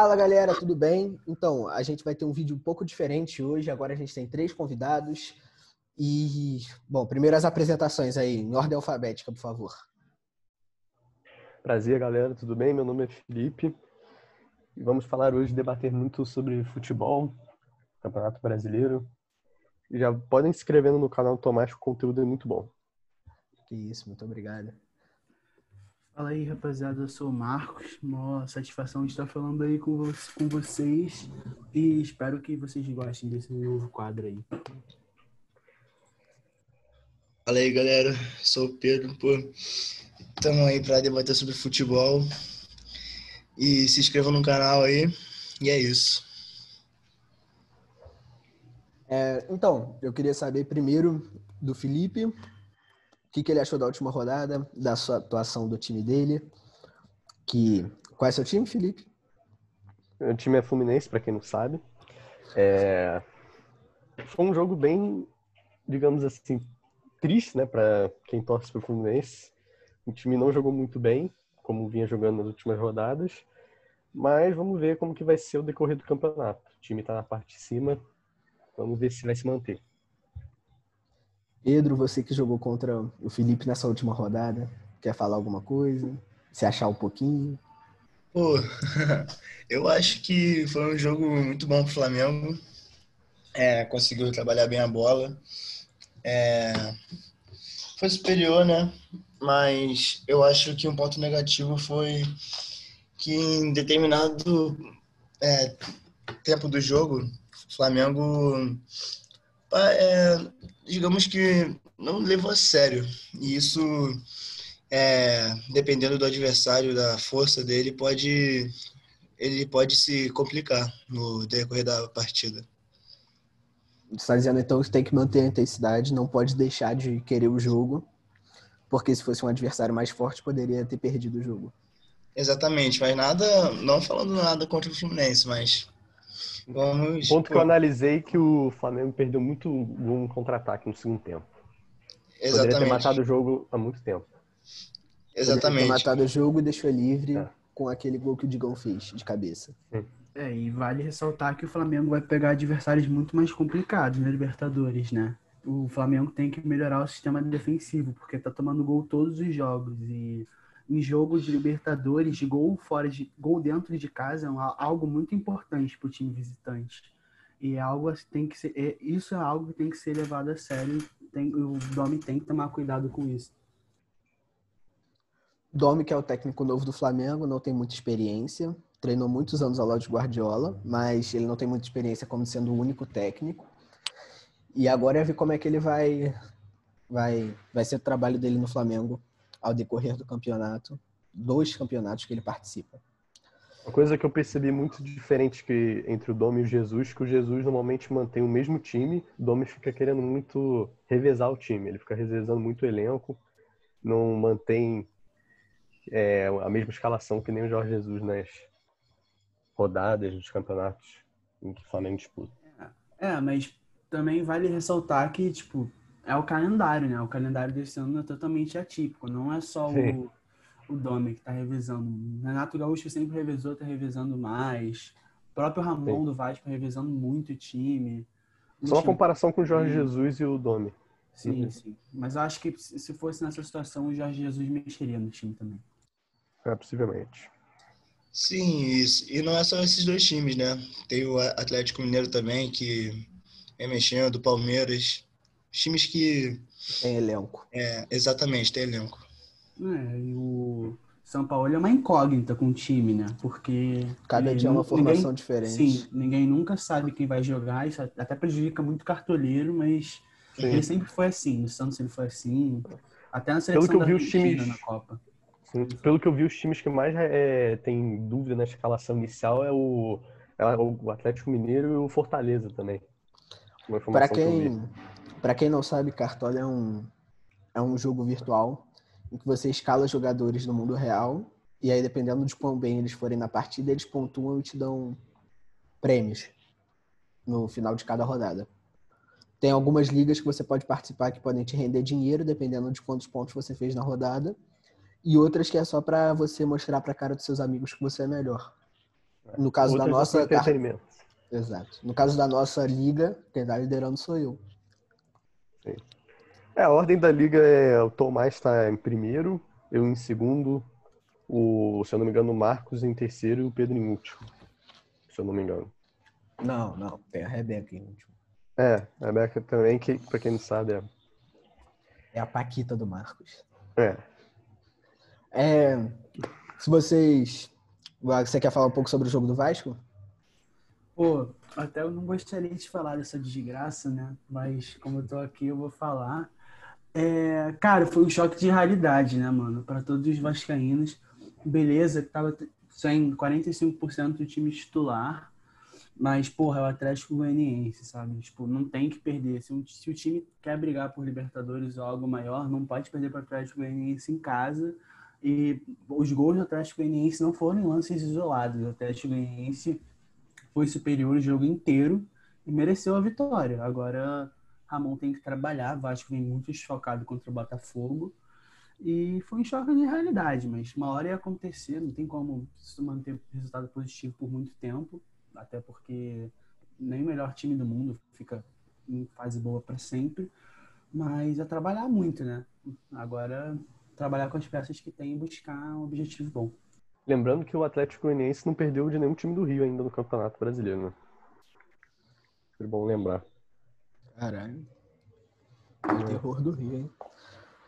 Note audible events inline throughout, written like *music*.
Fala galera, tudo bem? Então, a gente vai ter um vídeo um pouco diferente hoje. Agora a gente tem três convidados. E, bom, primeiro as apresentações aí, em ordem alfabética, por favor. Prazer, galera, tudo bem? Meu nome é Felipe. E vamos falar hoje, debater muito sobre futebol, Campeonato Brasileiro. E já podem se inscrevendo no canal Tomás, o conteúdo é muito bom. Que isso, muito obrigado. Fala aí, rapaziada, eu sou o Marcos. Uma satisfação de estar falando aí com, vo com vocês e espero que vocês gostem desse novo quadro aí. Fala aí, galera. Sou o Pedro. Pô, estamos aí para debater sobre futebol. E se inscrevam no canal aí. E é isso. É, então, eu queria saber primeiro do Felipe o que, que ele achou da última rodada, da sua atuação do time dele. Que... Qual é seu time, Felipe? O time é Fluminense, para quem não sabe. É... Foi um jogo bem, digamos assim, triste, né, para quem torce pro Fluminense. O time não jogou muito bem, como vinha jogando nas últimas rodadas. Mas vamos ver como que vai ser o decorrer do campeonato. O time está na parte de cima. Vamos ver se vai se manter. Pedro, você que jogou contra o Felipe nessa última rodada, quer falar alguma coisa? Se achar um pouquinho? Pô, *laughs* eu acho que foi um jogo muito bom pro Flamengo. É, conseguiu trabalhar bem a bola. É, foi superior, né? Mas eu acho que um ponto negativo foi que em determinado é, tempo do jogo, o Flamengo é, digamos que não levou a sério. E isso, é, dependendo do adversário, da força dele, pode ele pode se complicar no decorrer da partida. Você está dizendo então que tem que manter a intensidade, não pode deixar de querer o jogo, porque se fosse um adversário mais forte, poderia ter perdido o jogo. Exatamente, mas nada, não falando nada contra o Fluminense, mas Vamos. Ponto que eu analisei que o Flamengo perdeu muito um contra-ataque no segundo tempo. Exatamente. Poderia ter matado o jogo há muito tempo. Exatamente. Poderia ter matado o jogo e deixou livre é. com aquele gol que o Digão fez de cabeça. É, e vale ressaltar que o Flamengo vai pegar adversários muito mais complicados na Libertadores, né? O Flamengo tem que melhorar o sistema defensivo, porque tá tomando gol todos os jogos. E em jogos de Libertadores, gol fora de gol dentro de casa é algo muito importante para o time visitante. E é algo tem que ser, é, isso é algo que tem que ser levado a sério. Tem, o Domi tem que tomar cuidado com isso. Domi, que é o técnico novo do Flamengo, não tem muita experiência. Treinou muitos anos ao lado de Guardiola, mas ele não tem muita experiência como sendo o único técnico. E agora é ver como é que ele vai vai vai ser o trabalho dele no Flamengo ao decorrer do campeonato, dois campeonatos que ele participa. Uma coisa que eu percebi muito diferente que entre o Domi e o Jesus, que o Jesus normalmente mantém o mesmo time, o Domi fica querendo muito revezar o time, ele fica revezando muito o elenco, não mantém é, a mesma escalação que nem o Jorge Jesus nas rodadas dos campeonatos em que o Flamengo disputa. É, mas também vale ressaltar que, tipo, é o calendário, né? O calendário desse ano é totalmente atípico. Não é só o, o Domi que está revisando. Renato Gaúcho sempre revisou, está revisando mais. O próprio Ramon Sim. do Vasco revisando muito o time. Só uma comparação com o Jorge Jesus e o Domi. Sim, uhum. sim. Mas eu acho que se fosse nessa situação, o Jorge Jesus mexeria no time também. É, possivelmente. Sim, isso. E não é só esses dois times, né? Tem o Atlético Mineiro também, que é mexendo, o Palmeiras times que. Tem elenco. É, exatamente, tem elenco. É, e o São Paulo é uma incógnita com o time, né? Porque. Cada dia é uma formação ninguém, diferente. Sim, ninguém nunca sabe quem vai jogar. Isso até prejudica muito o cartoleiro, mas sim. ele sempre foi assim. No Santos ele foi assim. Até na seleção Pelo que eu vi os times... na Copa. Sim, pelo que eu vi, os times que mais é, tem dúvida na escalação inicial é o, é o Atlético Mineiro e o Fortaleza também. Para quem, para quem não sabe, Cartola é um, é um jogo virtual em que você escala jogadores no mundo real e aí, dependendo de quão bem eles forem na partida, eles pontuam e te dão prêmios no final de cada rodada. Tem algumas ligas que você pode participar que podem te render dinheiro, dependendo de quantos pontos você fez na rodada, e outras que é só para você mostrar para cara dos seus amigos que você é melhor. No caso da Outras nossa. são entretenimento. Exato. No caso da nossa liga, quem tá liderando sou eu. É, a ordem da liga é o Tomás está em primeiro, eu em segundo, o, se eu não me engano, o Marcos em terceiro e o Pedro em último. Se eu não me engano. Não, não. Tem a Rebeca em último. É, a Beca também, que pra quem não sabe, é. É a Paquita do Marcos. É. É, se vocês. Você quer falar um pouco sobre o jogo do Vasco? Pô, até eu não gostaria de falar dessa desgraça, né? Mas como eu tô aqui, eu vou falar. É, cara, foi um choque de realidade, né, mano? Para todos os vascaínos. Beleza, tava sem 45% do time titular. Mas, porra, é o Atlético Goianiense, sabe? Tipo, não tem que perder. Se, um- se o time quer brigar por Libertadores ou algo maior, não pode perder para o Atlético Goianiense em casa. E os gols do Atlético Goianiense não foram lances isolados. O Atlético Goianiense foi superior o jogo inteiro e mereceu a vitória. Agora, Ramon tem que trabalhar. Vasco vem muito desfocado contra o Botafogo. E foi um choque de realidade, mas uma hora ia acontecer. Não tem como manter resultado positivo por muito tempo até porque nem o melhor time do mundo fica em fase boa para sempre, mas é trabalhar muito, né? Agora trabalhar com as peças que tem e buscar um objetivo bom. Lembrando que o Atlético Goianiense não perdeu de nenhum time do Rio ainda no Campeonato Brasileiro, né? É bom lembrar. Caralho. O terror do Rio, hein?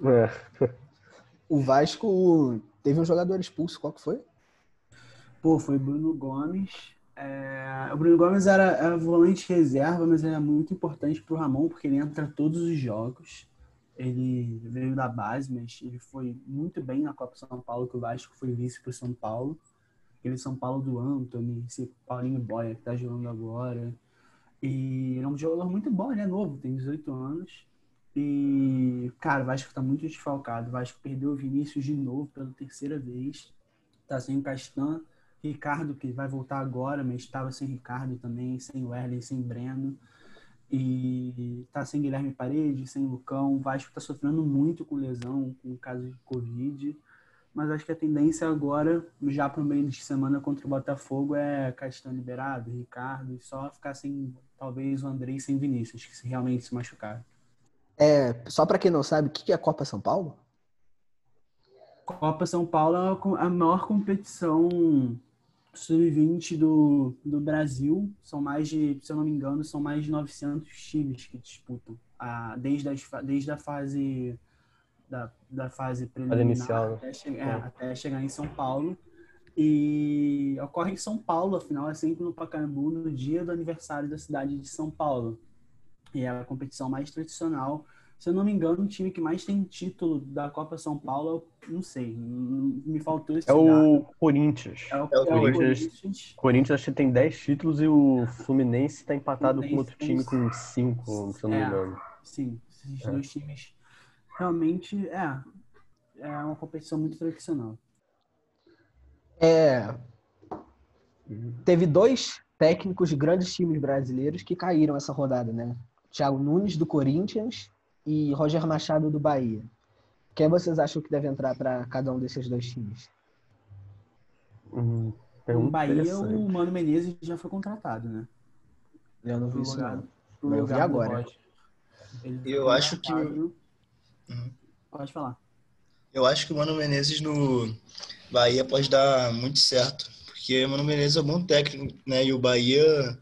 É. O Vasco teve um jogador expulso, qual que foi? Pô, foi Bruno Gomes. É, O Bruno Gomes era, era volante reserva, mas ele é muito importante pro Ramon, porque ele entra todos os jogos. Ele veio da base, mas ele foi muito bem na Copa São Paulo, que o Vasco foi vice pro São Paulo. Aquele São Paulo do Anthony, esse Paulinho Boia que tá jogando agora. E ele é um jogador muito bom, ele é novo, tem 18 anos. E, cara, o Vasco tá muito desfalcado. O Vasco perdeu o Vinícius de novo pela terceira vez. Tá sem o Castan. Ricardo, que vai voltar agora, mas estava sem Ricardo também, sem o Erlen, sem Breno. E tá sem Guilherme Paredes, sem Lucão. O Vasco tá sofrendo muito com lesão, com caso de Covid. Mas acho que a tendência agora, já para o meio de semana contra o Botafogo, é Castan liberado, Ricardo, e só ficar sem, talvez, o Andrei sem Vinícius, que se realmente se machucaram. É, só pra quem não sabe, o que é a Copa São Paulo? Copa São Paulo é a maior competição sub-20 do, do Brasil. São mais de, se eu não me engano, são mais de 900 times que disputam. A, desde, as, desde a fase da, da fase preliminar inicial, até, che- é, É. até chegar em São Paulo. E ocorre em São Paulo, afinal é sempre no Pacaembu, no dia do aniversário da cidade de São Paulo. E é a competição mais tradicional se eu não me engano, o time que mais tem título da Copa São Paulo, eu não sei, me faltou esse É dado. o Corinthians. É o, é o é o Corinthians. Corinthians. O Corinthians acho que tem 10 títulos e o Fluminense tá empatado com Fluminense outro tem time com 5, se eu não me É. engano. Sim, esses É. dois times realmente é, é uma competição muito tradicional. É, teve dois técnicos de grandes times brasileiros que caíram essa rodada, né? Thiago Nunes do Corinthians e Roger Machado do Bahia. Quem vocês acham que deve entrar para cada um desses dois times? Hum, No pergunta Bahia, o Mano Menezes já foi contratado, né? Eu não vi isso lugar- não. eu vi agora. Foi Eu acho que-. Uhum. Pode falar. Eu acho que o Mano Menezes no Bahia pode dar muito certo. Porque o Mano Menezes é um bom técnico, né? E o Bahia.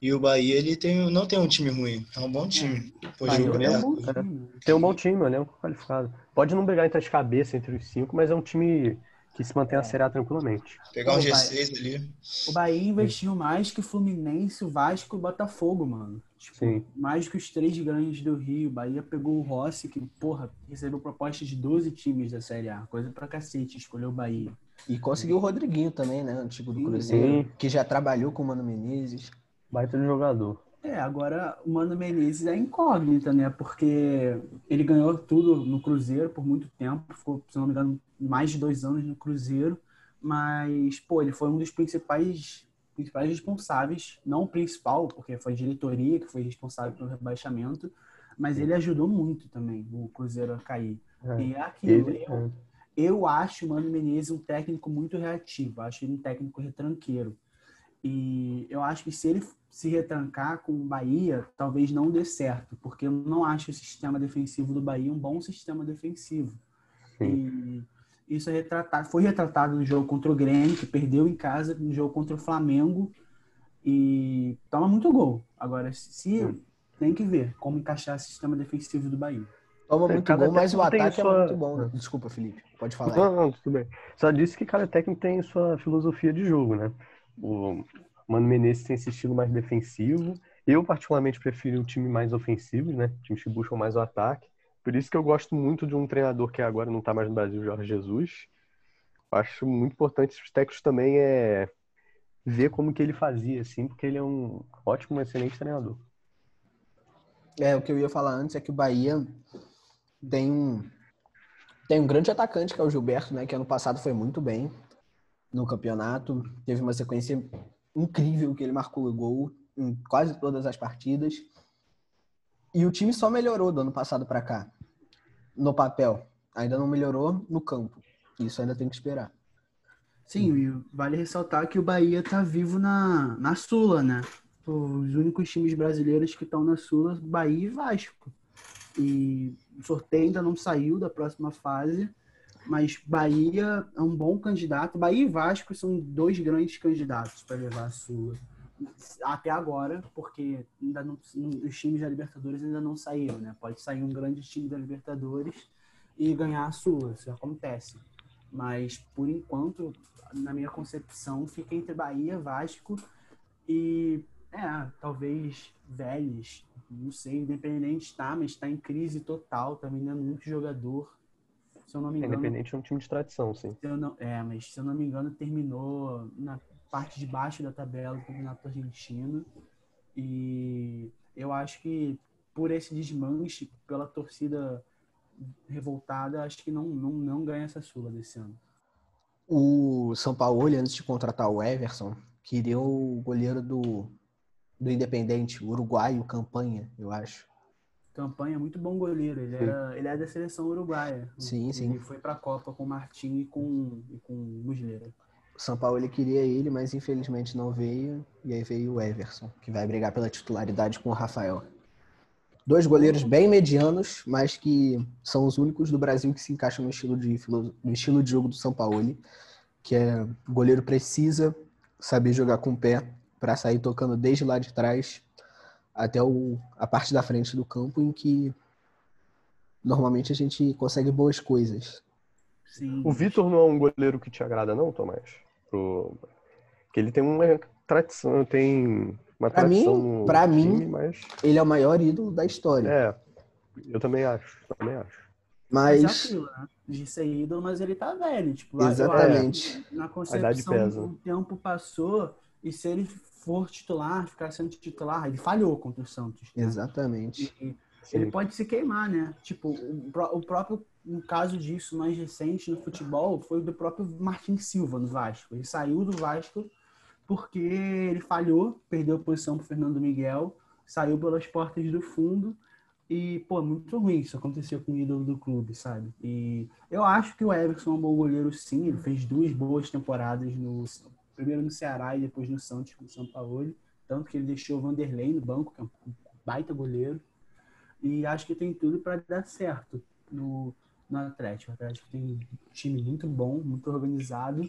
E o Bahia, ele tem, não tem um time ruim. É um bom time. Pô, Bahia jogo é um bom Time, né? Tem um bom time, um elenco qualificado. Pode não brigar entre as cabeças, entre os cinco, mas é um time que se mantém a Série A tranquilamente. Pegar um Pô, G6 ali. O Bahia investiu mais que o Fluminense, o Vasco e o Botafogo, mano. Tipo, Sim. mais que os três grandes do Rio. O Bahia pegou o Rossi, que, porra, recebeu proposta de 12 times da Série A. Coisa pra cacete, escolheu o Bahia. E conseguiu o Rodriguinho também, né? Antigo do Sim. Cruzeiro, Sim. que já trabalhou com o Mano Menezes. Baita de jogador. É, agora o Mano Menezes é incógnita, né? Porque ele ganhou tudo no Cruzeiro por muito tempo. Ficou, se não me engano, mais de dois anos no Cruzeiro. Mas, pô, ele foi um dos principais, principais responsáveis, não o principal, porque foi a diretoria que foi responsável pelo rebaixamento, mas ele ajudou muito também o Cruzeiro a cair. É. E é aquilo, Ele, eu, eu acho o Mano Menezes um técnico muito reativo, acho ele um técnico retranqueiro. E eu acho que se ele se retrancar com o Bahia, talvez não dê certo, porque eu não acho o sistema defensivo do Bahia um bom sistema defensivo. Sim. E isso é retratado, foi retratado no jogo contra o Grêmio, que perdeu em casa, no jogo contra o Flamengo, e toma muito gol. Agora, se tem que ver como encaixar o sistema defensivo do Bahia. Toma é, muito gol, mas o ataque sua... é muito bom. Né? Desculpa, Felipe. Pode falar. Não, não, tudo bem. Só disse que cada técnico tem sua filosofia de jogo, né? O Mano Menezes tem esse estilo mais defensivo. Eu, particularmente, prefiro um time mais ofensivo, né? Times que buscam mais o ataque. Por isso que eu gosto muito de um treinador que agora não está mais no Brasil, Jorge Jesus. Acho muito importante os técnicos também é ver como que ele fazia, assim, porque ele é um ótimo, excelente treinador. É, o que eu ia falar antes é que o Bahia tem um, tem um grande atacante, que é o Gilberto, né? Que ano passado foi muito bem no campeonato. Teve uma sequência incrível que ele marcou o gol em quase todas as partidas. E o time só melhorou do ano passado para cá. No papel. Ainda não melhorou no campo. Isso ainda tem que esperar. Sim, e vale ressaltar que o Bahia tá vivo na, na Sula, né? Os únicos times brasileiros que estão na Sula, Bahia e Vasco. E o sorteio ainda não saiu da próxima fase, mas Bahia é um bom candidato. Bahia e Vasco são dois grandes candidatos para levar a Sula. Até agora, porque ainda não, os times da Libertadores ainda não saíram, né? Pode sair um grande time da Libertadores e ganhar a Sula, isso acontece. Mas, por enquanto, na minha concepção, fica entre Bahia, Vasco e, é, talvez Vélez, não sei, Independente está, mas está em crise total, tá vendendo muito jogador. Se eu não me engano. Independente é um time de tradição, sim. Não, é, mas se eu não me engano, terminou na parte de baixo da tabela do Campeonato Argentino. E eu acho que por esse desmanche, pela torcida revoltada, acho que não, não, não ganha essa Sula desse ano. O São Paulo, antes de contratar o Everson, queria o goleiro do do Independente, uruguaio, Campanha, eu acho. Campanha, é muito bom goleiro. Ele, era, ele é da seleção uruguaia. Sim, ele sim. Ele foi para a Copa com o Martim e com, e com o Muslera. O São Paulo ele queria ele, mas infelizmente não veio. E aí veio o Everson, que vai brigar pela titularidade com o Rafael. Dois goleiros bem medianos, mas que são os únicos do Brasil que se encaixam no estilo de, no estilo de jogo do São Paulo, que é o goleiro precisa saber jogar com o pé para sair tocando desde lá de trás até o, a parte da frente do campo em que normalmente a gente consegue boas coisas. Sim. O Vitor não é um goleiro que te agrada não, Tomás? Pro... Que ele tem uma tradição, tem uma pra tradição mim, para mim, mas... ele é o maior ídolo da história. É, eu também acho, também acho. Mas, mas é aquilo, né? de ser ídolo, mas ele tá velho, tipo, exatamente. na concepção, o tempo passou e se ele for titular, ficar sendo titular, ele falhou contra o Santos. Né? Exatamente. E, ele pode se queimar, né? Tipo, o, o próprio um caso disso mais recente no futebol foi o do próprio Martin Silva no Vasco. Ele saiu do Vasco porque ele falhou, perdeu a posição para Fernando Miguel, saiu pelas portas do fundo e, pô, muito ruim isso aconteceu com o ídolo do clube, sabe? E eu acho que o Everson é um bom goleiro, sim. Ele fez duas boas temporadas no primeiro no Ceará e depois no Santos com o São Paulo. Tanto que ele deixou o Vanderlei no banco, que é um baita goleiro. E acho que tem tudo para dar certo no, no Atlético. O Atlético tem um time muito bom, muito organizado.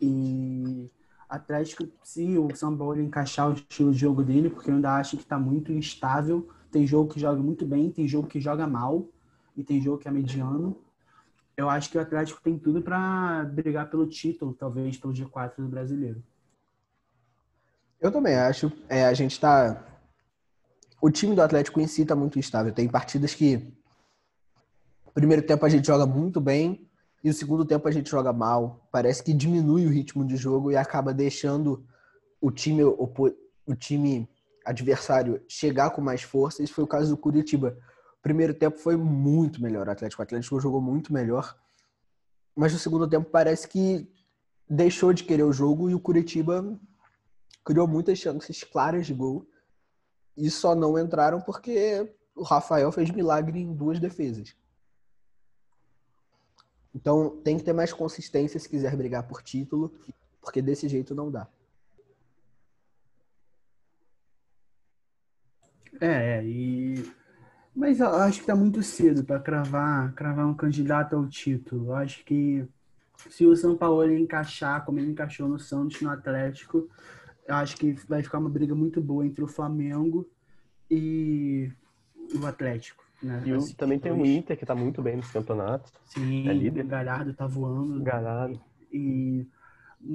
E Atlético, se o São Paulo encaixar o estilo de jogo dele, porque eu ainda acho que está muito instável. Tem jogo que joga muito bem, tem jogo que joga mal e tem jogo que é mediano eu acho que o Atlético tem tudo para brigar pelo título, talvez pelo G4 do brasileiro. Eu também acho. É, a gente tá. O time do Atlético em si tá muito instável. Tem partidas que. Primeiro tempo a gente joga muito bem e o segundo tempo a gente joga mal. Parece que diminui o ritmo de jogo e acaba deixando o time, o, o time adversário chegar com mais força. Esse foi o caso do Curitiba primeiro tempo foi muito melhor o Atlético. O Atlético jogou muito melhor. Mas no segundo tempo parece que deixou de querer o jogo e o Curitiba criou muitas chances claras de gol. E só não entraram porque o Rafael fez milagre em duas defesas. Então tem que ter mais consistência se quiser brigar por título, porque desse jeito não dá. É, é e mas eu acho que tá muito cedo para cravar, cravar um candidato ao título. Eu acho que se o São Paulo encaixar como ele encaixou no Santos, no Atlético, eu acho que vai ficar uma briga muito boa entre o Flamengo e o Atlético. Né? E o, também tem o Inter, que tá muito bem nesse campeonato. Sim, é líder. o Galhardo tá voando. Galhardo. E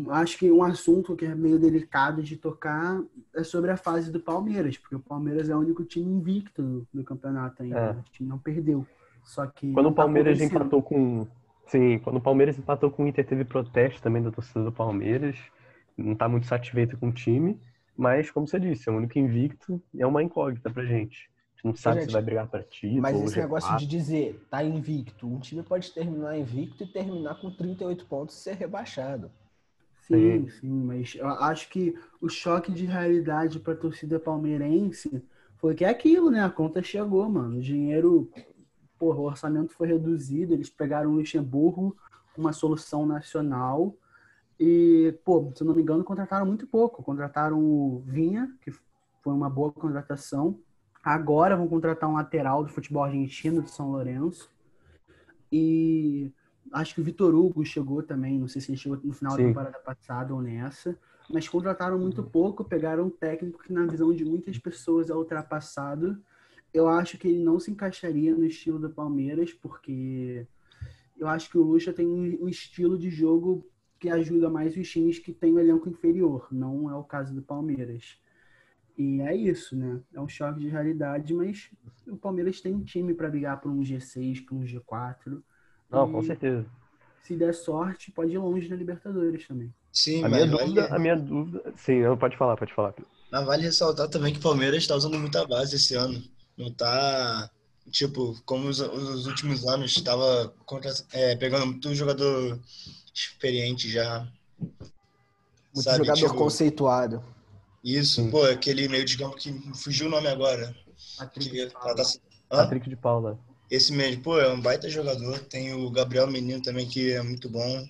acho que um assunto que é meio delicado de tocar é sobre a fase do Palmeiras, porque o Palmeiras é o único time invicto do campeonato ainda. É. O time não perdeu. Só que. Quando o tá Palmeiras tá empatou com. Sim, quando o Palmeiras empatou com o Inter, teve protesto também da torcida do Palmeiras. Não tá muito satisfeito com o time. Mas, como você disse, é o único invicto e é uma incógnita pra gente. A gente não sabe gente, se vai brigar para título. Mas esse negócio de dizer, tá invicto, um time pode terminar invicto e terminar com 38 pontos e ser rebaixado. Sim, sim, mas eu acho que o choque de realidade para a torcida palmeirense foi que é aquilo, né? A conta chegou, mano. O dinheiro, porra, o orçamento foi reduzido, eles pegaram o Luxemburgo, uma solução nacional. E, pô, se não me engano, contrataram muito pouco. Contrataram o Vinha, que foi uma boa contratação. Agora vão contratar um lateral do futebol argentino, de São Lourenço. E Acho que o Vitor Hugo chegou também, não sei se ele chegou no final Sim. da temporada passada ou nessa, mas contrataram muito pouco, pegaram um técnico que, na visão de muitas pessoas, é ultrapassado. Eu acho que ele não se encaixaria no estilo do Palmeiras, porque eu acho que o Lucha tem um estilo de jogo que ajuda mais os times que têm um elenco inferior, não é o caso do Palmeiras. E é isso, né? É um choque de realidade, mas o Palmeiras tem um time para brigar por um G6, por um G4. Não, e, com certeza. Se der sorte, pode ir longe na Libertadores também. Sim, a minha dúvida, vale... a minha dúvida, sim, pode falar, pode falar. Mas vale ressaltar também que o Palmeiras está usando muita base esse ano. Não tá tipo como os, os últimos anos estava é, pegando muito jogador experiente já. Muito sabe? jogador tipo, conceituado. Isso, Sim. pô, aquele meio de campo que fugiu o nome agora. Patrick, que, de Paula. Tá, Patrick de Paula. Esse mesmo, pô, é um baita jogador. Tem o Gabriel Menino também, que é muito bom.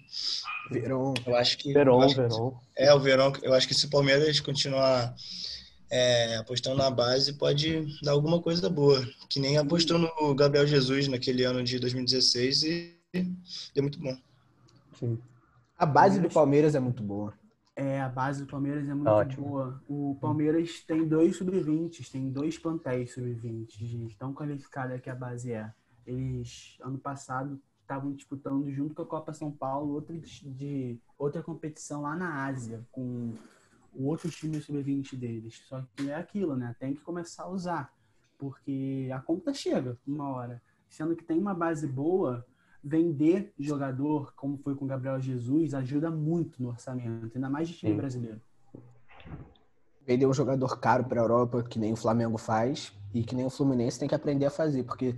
Verão. Eu acho que. Verão, acho Verão. é, o Verão. Eu acho que se o Palmeiras continuar é, apostando na base, pode dar alguma coisa boa. Que nem apostou no Gabriel Jesus naquele ano de 2016 e deu muito bom. Sim. A base do Palmeiras é muito boa. É, a base do Palmeiras é muito Ótimo. boa. O Palmeiras tem dois sub-20, tem dois plantéis sub-20, tão qualificada que a base é. Eles, ano passado, estavam disputando junto com a Copa São Paulo outra, de, outra competição lá na Ásia, com o outro time sub-20 deles. Só que é aquilo, né? Tem que começar a usar, porque a conta chega uma hora. Sendo que tem uma base boa, vender jogador, como foi com o Gabriel Jesus, ajuda muito no orçamento, ainda mais de time Sim. brasileiro. Vender um jogador caro para a Europa, que nem o Flamengo faz, e que nem o Fluminense tem que aprender a fazer, porque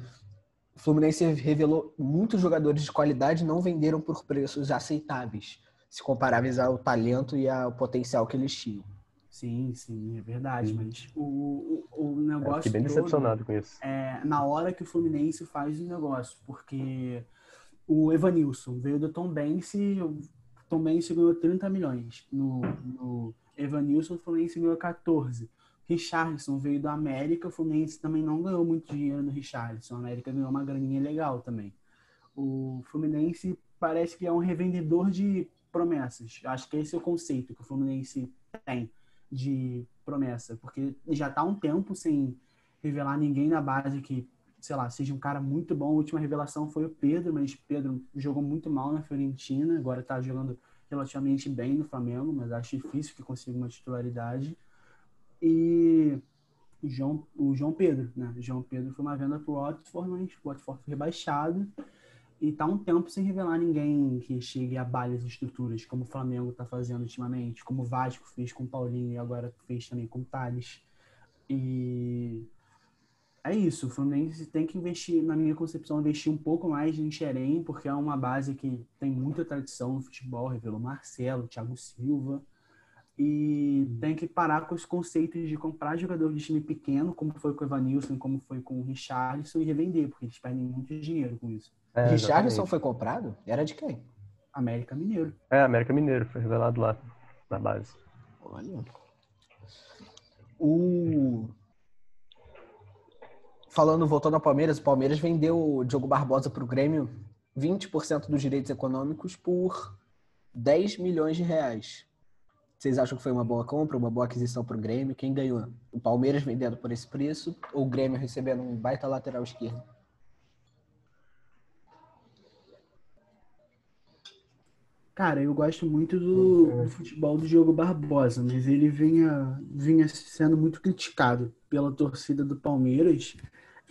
o Fluminense revelou muitos jogadores de qualidade não venderam por preços aceitáveis, se comparáveis ao talento e ao potencial que eles tinham. Sim, sim, é verdade. Mas o, o, o negócio. Eu fiquei bem decepcionado com isso. É na hora que o Fluminense faz o negócio, porque o Evanilson veio do Tom Bense, o Tom Bense ganhou 30 milhões no, no Evanilson, o Fluminense ganhou 14. Richardson veio do América, o Fluminense também não ganhou muito dinheiro no Richardson, o América ganhou uma graninha legal também. O Fluminense parece que é um revendedor de promessas. Acho que esse é o conceito que o Fluminense tem de promessa, porque já está um tempo sem revelar ninguém na base que sei lá, seja um cara muito bom. A última revelação foi o Pedro, mas Pedro jogou muito mal na Fiorentina, agora está jogando relativamente bem no Flamengo, mas acho difícil que consiga uma titularidade. E o João, o João Pedro, né? O João Pedro foi uma venda para o Watford, mas o Watford foi rebaixado e está um tempo sem revelar ninguém que chegue a balhas estruturas, como o Flamengo está fazendo ultimamente, como o Vasco fez com o Paulinho e agora fez também com o Thales. E é isso, o Fluminense tem que investir, na minha concepção, investir um pouco mais em Xerém, porque é uma base que tem muita tradição no futebol, revelou Marcelo, Thiago Silva. e tem que parar com os conceitos de comprar jogador de time pequeno, como foi com o Evanilson, como foi com o Richarlison, e revender, porque eles perdem muito dinheiro com isso. É, Richarlison foi comprado? Era de quem? América Mineiro. É, América Mineiro, foi revelado lá, na base. Olha. O... Falando, voltando ao Palmeiras, o Palmeiras vendeu o Diogo Barbosa para o Grêmio 20% dos direitos econômicos por 10 milhões de reais. Vocês acham que foi uma boa compra, uma boa aquisição para o Grêmio? Quem ganhou? O Palmeiras vendendo por esse preço ou o Grêmio recebendo um baita lateral esquerdo? Cara, eu gosto muito do, do, futebol do Diogo Barbosa, mas ele vinha, vinha sendo muito criticado pela torcida do Palmeiras.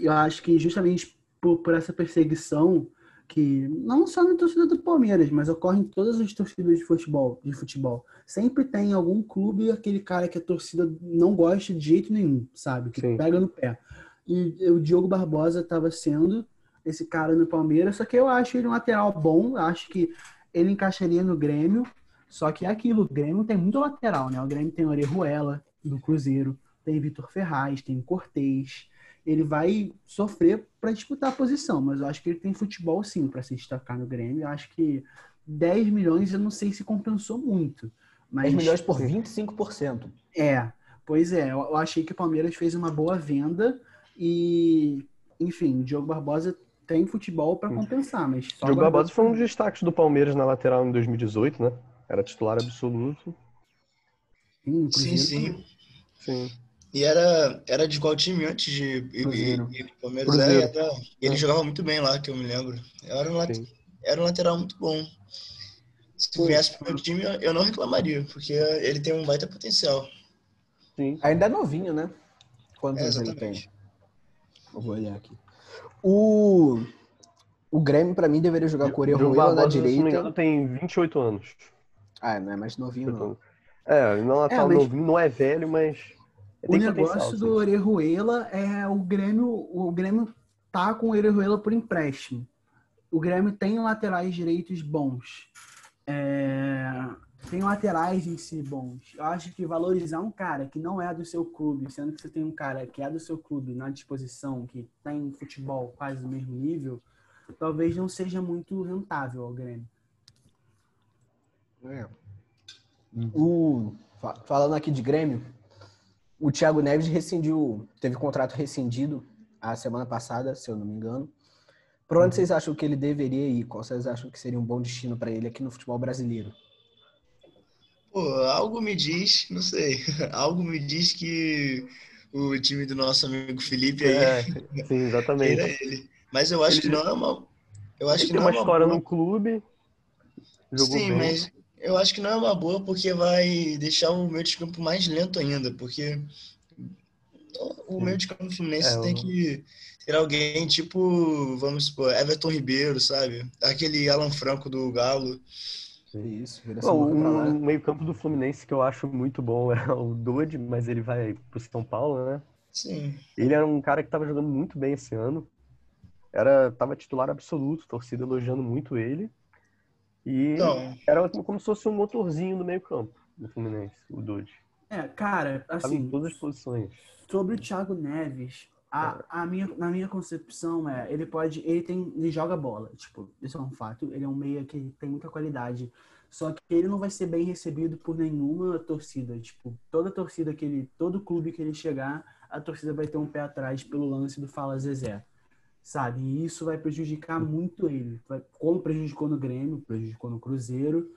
Eu acho que justamente por, por essa perseguição que não só na torcida do Palmeiras, mas ocorre em todas as torcidas de futebol, de futebol. Sempre tem algum clube aquele cara que a torcida não gosta de jeito nenhum, sabe? Que Sim. pega no pé. E o Diogo Barbosa estava sendo esse cara no Palmeiras, só que eu acho ele um lateral bom, acho que ele encaixaria no Grêmio, só que é aquilo, o Grêmio tem muito lateral, né? O Grêmio tem o Orejuela, do Cruzeiro, tem Vitor Ferraz, tem Cortez, ele vai sofrer para disputar a posição, mas eu acho que ele tem futebol sim para se destacar no Grêmio. Eu acho que 10 milhões eu não sei se compensou muito. Mas... 10 milhões por 25%. É, pois é. Eu achei que o Palmeiras fez uma boa venda e, enfim, o Diogo Barbosa tem futebol para compensar, mas só Diogo Barbosa foi um dos destaques do Palmeiras na lateral em 2018, né? Era titular absoluto. Sim, sim. sim. Sim. E era, era de qual time antes de ir, ir, Palmeiras? É, era, ele é. jogava muito bem lá, que eu me lembro. Era um, era um lateral muito bom. Se Pô, viesse pro meu time, eu não reclamaria, porque ele tem um baita potencial. Sim. Ainda é novinho, né? Quantos é, anos ele tem? Eu vou olhar aqui. O, o Grêmio, pra mim, deveria jogar com o Orejuela na direita. Se não me engano, tem 28 anos. Ah, não é mais novinho, não. É, não é, é mas... novinho, não é velho, mas o negócio do Orejuela é o Grêmio, o Grêmio tá com o Orejuela por empréstimo. O Grêmio tem laterais direitos bons. É, tem laterais em si bons. Eu acho que valorizar um cara que não é do seu clube, sendo que você tem um cara que é do seu clube na disposição, que tem futebol quase do mesmo nível, talvez não seja muito rentável ao Grêmio. É. O, falando aqui de Grêmio, o Thiago Neves rescindiu, teve contrato rescindido a semana passada, se eu não me engano. Para onde uhum. vocês acham que ele deveria ir? Qual vocês acham que seria um bom destino para ele aqui no futebol brasileiro? Pô, algo me diz, não sei, *laughs* algo me diz que o time do nosso amigo Felipe aí. É, sim, exatamente. *laughs* ele. Mas eu acho ele, que não é uma. Eu acho que tem não uma é uma história boa. no clube. Sim, bem. mas eu acho que não é uma boa porque vai deixar o meio de campo mais lento ainda, porque o meio de campo fluminense é, tem que ter alguém tipo, vamos supor, Everton Ribeiro, sabe? Aquele Alan Franco do Galo. Isso, Bom, o meio campo do Fluminense que eu acho muito bom é o Dodge, mas ele vai pro São Paulo, né? Sim. Ele era um cara que estava jogando muito bem esse ano. Era, tava titular absoluto, torcida elogiando muito ele. E então, era como se fosse um motorzinho do meio campo do Fluminense, o Dude. É, cara, assim... em todas as posições. Sobre o Thiago Neves, a, é. a minha, na minha concepção é, ele pode, ele tem, ele joga bola, tipo, isso é um fato, ele é um meia que tem muita qualidade, só que ele não vai ser bem recebido por nenhuma torcida, tipo, toda torcida que ele, todo clube que ele chegar, a torcida vai ter um pé atrás pelo lance do Fala Zezé sabe? E isso vai prejudicar muito ele, vai, como prejudicou no Grêmio, prejudicou no Cruzeiro.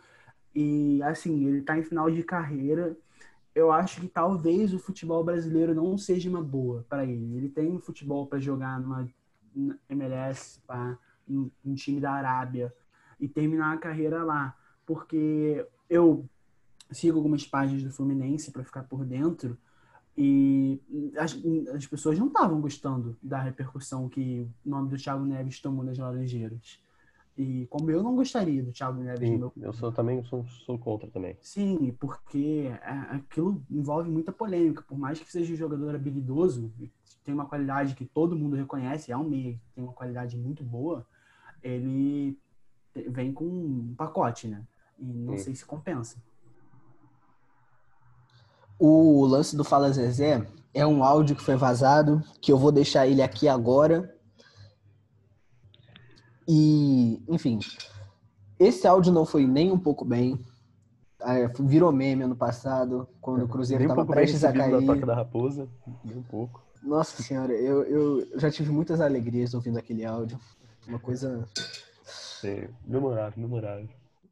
E assim, ele está em final de carreira. Eu acho que talvez o futebol brasileiro não seja uma boa para ele. Ele tem futebol para jogar numa MLS, um, um time da Arábia e terminar a carreira lá, porque eu sigo algumas páginas do Fluminense para ficar por dentro e as, as pessoas não estavam gostando da repercussão que o nome do Thiago Neves tomou nas Laranjeiras. E como eu não gostaria do Thiago Neves Sim, no meu... Eu sou também sou, sou contra também. Sim, porque é, aquilo envolve muita polêmica. Por mais que seja um jogador habilidoso, tem uma qualidade que todo mundo reconhece, é um meia, tem uma qualidade muito boa, ele vem com um pacote, né? E não Sim. sei se compensa. O lance do Fala Zezé é um áudio que foi vazado, que eu vou deixar ele aqui agora. E, enfim, esse áudio não foi nem um pouco bem. É, virou meme ano passado, quando o Cruzeiro estava um prestes a cair. Da da Raposa, um pouco. Nossa senhora, eu, eu já tive muitas alegrias ouvindo aquele áudio. Uma coisa. Sim, memorável, memorável.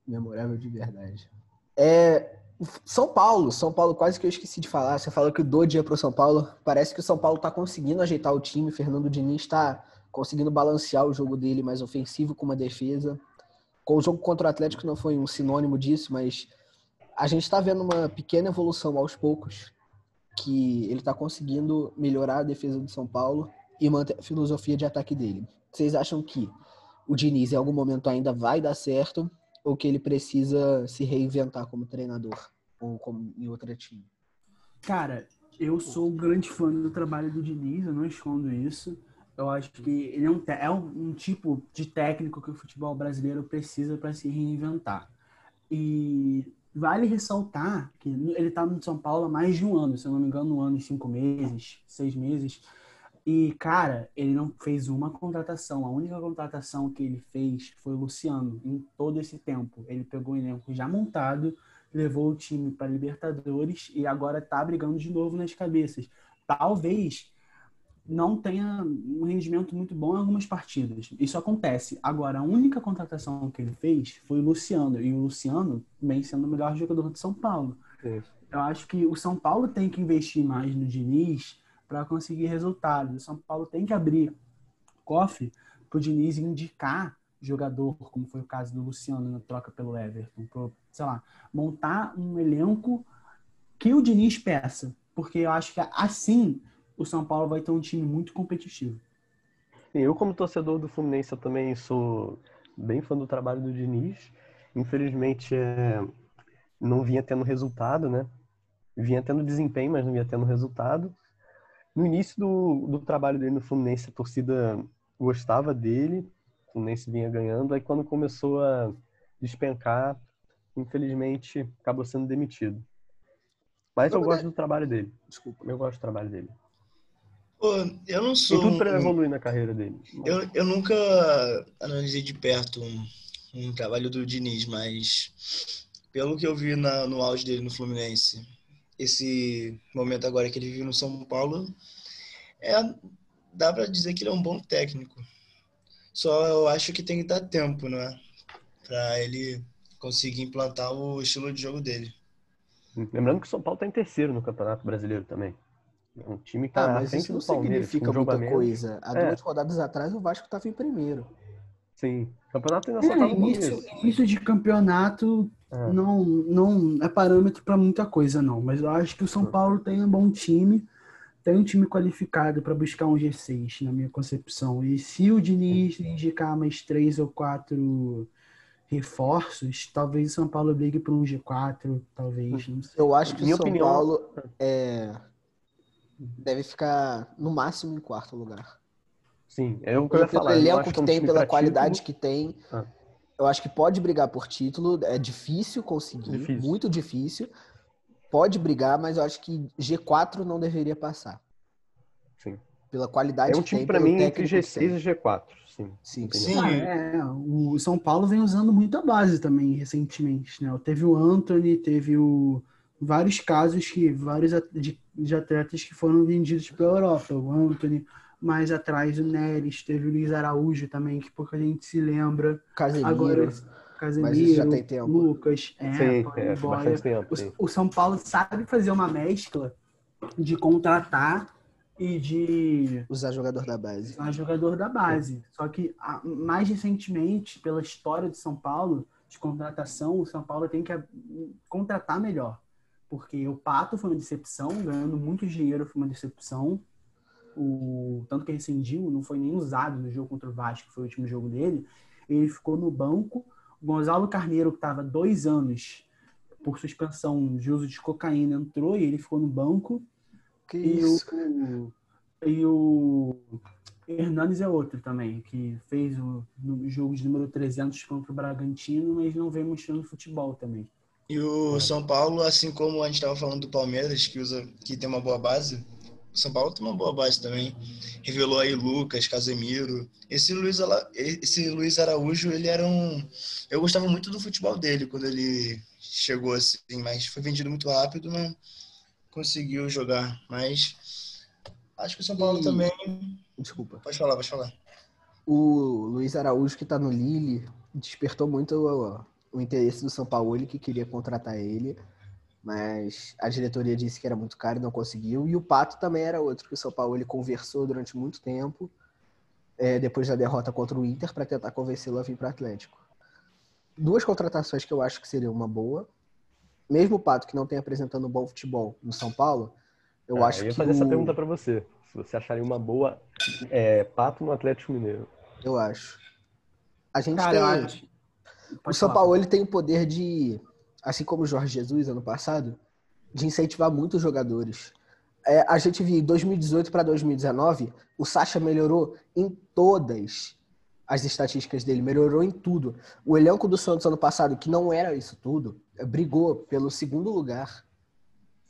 Memorável de verdade. É, São Paulo, São Paulo, quase que eu esqueci de falar. Você falou que o Dodge ia para o São Paulo. Parece que o São Paulo está conseguindo ajeitar o time. Fernando Diniz está conseguindo balancear o jogo dele mais ofensivo com uma defesa. Com o jogo contra o Atlético não foi um sinônimo disso, mas a gente está vendo uma pequena evolução aos poucos, que ele está conseguindo melhorar a defesa do São Paulo e manter a filosofia de ataque dele. Vocês acham que o Diniz em algum momento ainda vai dar certo ou que ele precisa se reinventar como treinador ou como em outro time? Cara, eu sou um grande fã do trabalho do Diniz, eu não escondo isso. Eu acho que ele é um, é um, um tipo de técnico que o futebol brasileiro precisa para se reinventar. E vale ressaltar que ele está no São Paulo há mais de um ano, se eu não me engano, um ano e cinco meses, seis meses. E, cara, ele não fez uma contratação. A única contratação que ele fez foi o Luciano, em todo esse tempo. Ele pegou o elenco já montado, levou o time para Libertadores e agora está brigando de novo nas cabeças. Talvez não tenha um rendimento muito bom em algumas partidas. Isso acontece. Agora, a única contratação que ele fez foi o Luciano. E o Luciano vem sendo o melhor jogador de São Paulo. Eu acho que o São Paulo tem que investir mais no Diniz para conseguir resultados. O São Paulo tem que abrir cofre para o Diniz indicar jogador, como foi o caso do Luciano na troca pelo Everton, pro, sei lá, montar um elenco que o Diniz peça, porque eu acho que assim o São Paulo vai ter um time muito competitivo. Eu como torcedor do Fluminense eu também sou bem fã do trabalho do Diniz. Infelizmente é, não vinha tendo resultado, né? Vinha tendo desempenho, mas não vinha tendo resultado. No início do, do trabalho dele no Fluminense, a torcida gostava dele, o Fluminense vinha ganhando. Aí, quando começou a despencar, infelizmente, acabou sendo demitido. Mas eu gosto do trabalho dele. Desculpa, eu gosto do trabalho dele. Pô, eu não sou. Tem tudo para evoluir na carreira dele. Eu, eu nunca analisei de perto um, um trabalho do Diniz, mas pelo que eu vi na, no auge dele no Fluminense, esse momento agora que ele vive no São Paulo, é, dá para dizer que ele é um bom técnico. Só eu acho que tem que dar tempo, né? Para ele conseguir implantar o estilo de jogo dele. Lembrando que o São Paulo está em terceiro no Campeonato Brasileiro também. É um time que tá ah, mas isso não significa muita coisa. Há é. duas rodadas atrás o Vasco estava em primeiro. Sim. O campeonato ainda só é, início, início de campeonato é. não, não é parâmetro para muita coisa, não. Mas eu acho que o São Paulo tem um bom time, tem um time qualificado para buscar um G6, na minha concepção. E se o Diniz indicar mais três ou quatro reforços, talvez o São Paulo brigue por um G4, talvez. Eu acho que o São opinião... Paulo é, deve ficar no máximo em quarto lugar. Sim, é o que eu ia falar. Pelo elenco que, que tem, pela qualidade que tem. Ah eu acho que pode brigar por título, é difícil conseguir, difícil. muito difícil. Pode brigar, mas eu acho que G4 não deveria passar. Sim. Pela qualidade é um time para mim entre G6 e G4. Sim. Sim. Sim. Ah, é, o São Paulo vem usando muita base também recentemente, né? Teve o Anthony, teve o vários casos que vários de, de atletas que foram vendidos pela Europa, o Anthony, mais atrás o Neres, teve o Luiz Araújo também, que pouca gente se lembra. Casemiro. Agora, Casemiro, Lucas, é, sim, é, tempo, o, o, São Paulo sabe fazer uma mescla de contratar e de usar jogador da base. Usar jogador da base. Só que mais recentemente, pela história de São Paulo, de contratação, o São Paulo tem que contratar melhor. Porque o Pato foi uma decepção, ganhando muito dinheiro foi uma decepção o tanto que rescindiu, não foi nem usado no jogo contra o Vasco, que foi o último jogo dele. Ele ficou no banco. O Gonzalo Carneiro, que estava dois anos por suspensão de uso de cocaína, entrou e ele ficou no banco. Que e isso? O, e o Hernandes é outro também, que fez o no jogo de número 300 contra o Bragantino, mas não vem mostrando futebol também. E o São Paulo, assim como a gente estava falando do Palmeiras, que usa, que tem uma boa base, o São Paulo tem uma boa base também. Revelou aí Lucas, Casemiro. Esse Luiz, esse Luiz Araújo, ele era um. Eu gostava muito do futebol dele quando ele chegou assim, mas foi vendido muito rápido, não conseguiu jogar. Mas acho que o São Paulo e... também. Desculpa. Pode falar, pode falar. O Luiz Araújo, que está no Lille, despertou muito o, o interesse do São Paulo, que queria contratar ele. Mas a diretoria disse que era muito caro e não conseguiu. E o Pato também era outro que o São Paulo ele conversou durante muito tempo, é, depois da derrota contra o Inter, para tentar convencê-lo a vir para o Atlético. Duas contratações que eu acho que seriam uma boa. Mesmo o Pato que não tem apresentando um bom futebol no São Paulo, eu ah, acho eu ia que. fazer o... essa pergunta para você. Se você acharia uma boa é, Pato no Atlético Mineiro. Eu acho. A gente Cara, tem. eu acho. O São Paulo ele tem o poder de assim como o Jorge Jesus ano passado, de incentivar muitos jogadores. É, a gente viu 2018 para 2019, o Sacha melhorou em todas as estatísticas dele, melhorou em tudo. O elenco do Santos ano passado, que não era isso tudo, brigou pelo segundo lugar.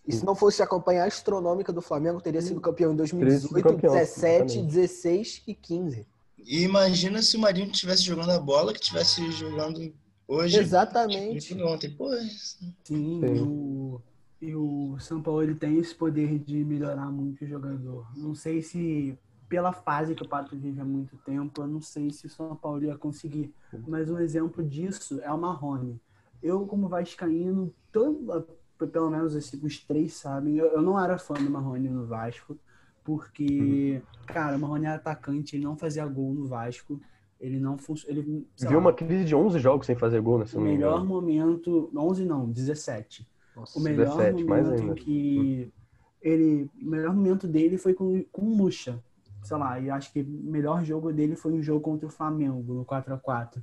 E se não fosse a campanha astronômica do Flamengo, teria sido campeão em 2018, campeão, 17, 16 e 15. E imagina se o Marinho estivesse jogando a bola, que estivesse jogando Hoje. Exatamente. Tipo, ontem, pô. Sim, Sim. O, e o São Paulo ele tem esse poder de melhorar muito o jogador. Não sei se, pela fase que o Pato vive há muito tempo, eu não sei se o São Paulo ia conseguir. Mas um exemplo disso é o Marrone. Eu, como vascaíno, todo, pelo menos assim, os três sabem, eu, eu não era fã do Marrone no Vasco, porque, uhum. cara, o Marrone era atacante, ele não fazia gol no Vasco. Ele não funciona. Viu uma crise de 11 jogos sem fazer gol nesse O melhor momento. 11 não, 17. Nossa, o melhor 17, momento em que. Ele, o melhor momento dele foi com, com o Lucha. Sei lá, e acho que o melhor jogo dele foi um jogo contra o Flamengo, no 4 a 4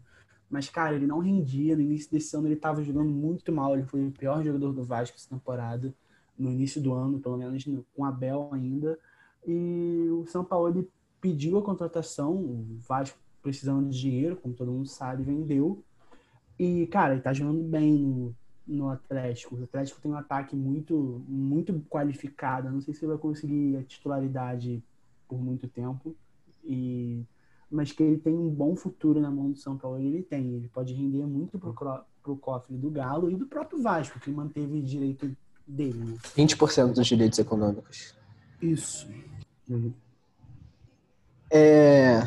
Mas, cara, ele não rendia. No início desse ano ele tava jogando muito mal. Ele foi o pior jogador do Vasco essa temporada. No início do ano, pelo menos com a Abel ainda. E o São Paulo ele pediu a contratação. O Vasco precisando de dinheiro, como todo mundo sabe, vendeu. E, cara, ele tá jogando bem no, no Atlético. O Atlético tem um ataque muito, muito qualificado. não sei se ele vai conseguir a titularidade por muito tempo. E, mas que ele tem um bom futuro na mão do São Paulo, ele tem. Ele pode render muito pro, pro cofre do Galo e do próprio Vasco, que manteve direito dele. Né? 20% dos direitos econômicos. Isso. Uhum. É,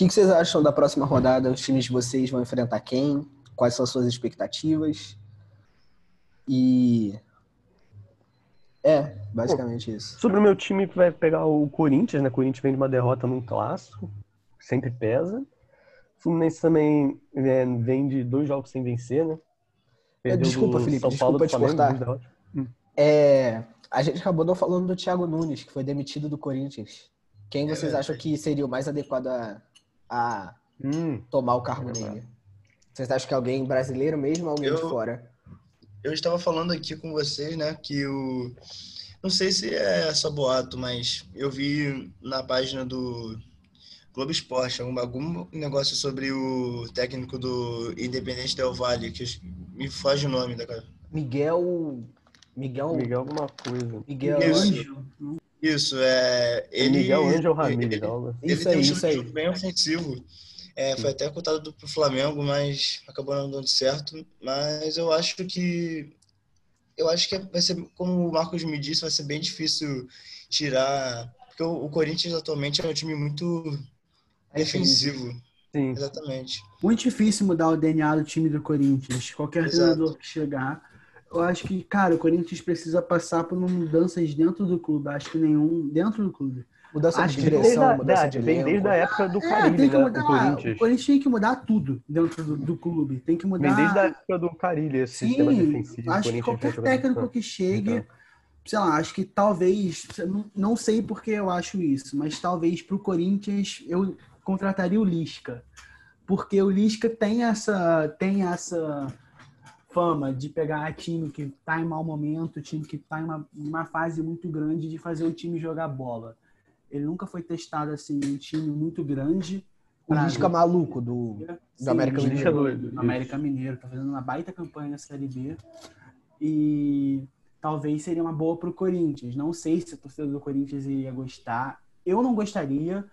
que, que vocês acham da próxima rodada? Os times de vocês vão enfrentar quem? Quais são as suas expectativas? E. É, basicamente isso. Sobre o meu time que vai pegar o Corinthians, né? O Corinthians vem de uma derrota num clássico, sempre pesa. O Fluminense também é, vem de dois jogos sem vencer, né? Perdeu desculpa, Felipe, São desculpa te cortar. Hum. É, a gente acabou não falando do Thiago Nunes, que foi demitido do Corinthians. Quem vocês é acham que seria o mais adequado a a hum. tomar o cargo dele? Vocês acham que é alguém brasileiro mesmo ou alguém eu, de fora? Eu estava falando aqui com vocês, né, que o. Não sei se é só boato, mas eu vi na página do Globo Esporte algum, algum negócio sobre o técnico do Independente Del Valle, que me foge o nome da cara. Miguel. Miguel. Miguel alguma coisa. Miguel Isso. Isso, é. Ele, Miguel Angel Ramírez, ele, ele, ele tem um estilo bem ofensivo. É, foi até cotado para o Flamengo, mas acabou não dando certo. Mas eu acho que. Eu acho que vai ser, como o Marcos me disse, vai ser bem difícil tirar. Porque o, o Corinthians atualmente é um time muito é defensivo. Sim. Exatamente. Muito difícil mudar o DNA do time do Corinthians. Qualquer Exato. treinador que chegar eu acho que, cara, o Corinthians precisa passar por mudanças dentro do clube. Acho que nenhum dentro do clube. Mudança de direção, desde mudança a, de Vem desde a época do Carilli, é, tem que né, mudar, Corinthians. O Corinthians tem que mudar tudo dentro do, do, clube. Tem que mudar... Vem desde a época do Carilli, esse Sim, sistema defensivo. acho que qualquer técnico que chegue... Então. Sei lá, acho que talvez... Não, não sei porque eu acho isso, mas talvez para o Corinthians eu contrataria o Lisca. Porque o Lisca tem essa... Tem essa fama de pegar time que está em mau momento, time que está em uma, uma fase muito grande de fazer o time jogar bola. Ele nunca foi testado assim em um time muito grande, O Lisca maluco do, do Sim, América o Mineiro. doido, do América Mineiro, tá fazendo uma baita campanha na Série B. E talvez seria uma boa pro Corinthians. Não sei se o torcedor do Corinthians iria gostar. Eu não gostaria,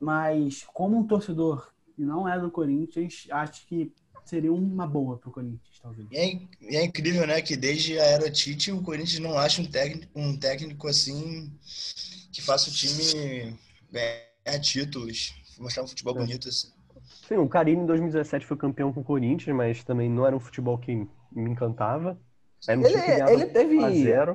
mas como um torcedor que não é do Corinthians, acho que seria uma boa pro Corinthians, talvez. E é, e é incrível, né, que desde a era Tite o Corinthians não acha um técnico, um técnico assim que faça o time ganhar títulos, mostrar um futebol bonito assim. Sim, o Carille em 2017 foi campeão com o Corinthians, mas também não era um futebol que me encantava. Era um Ele- ele teve- 1 a 0.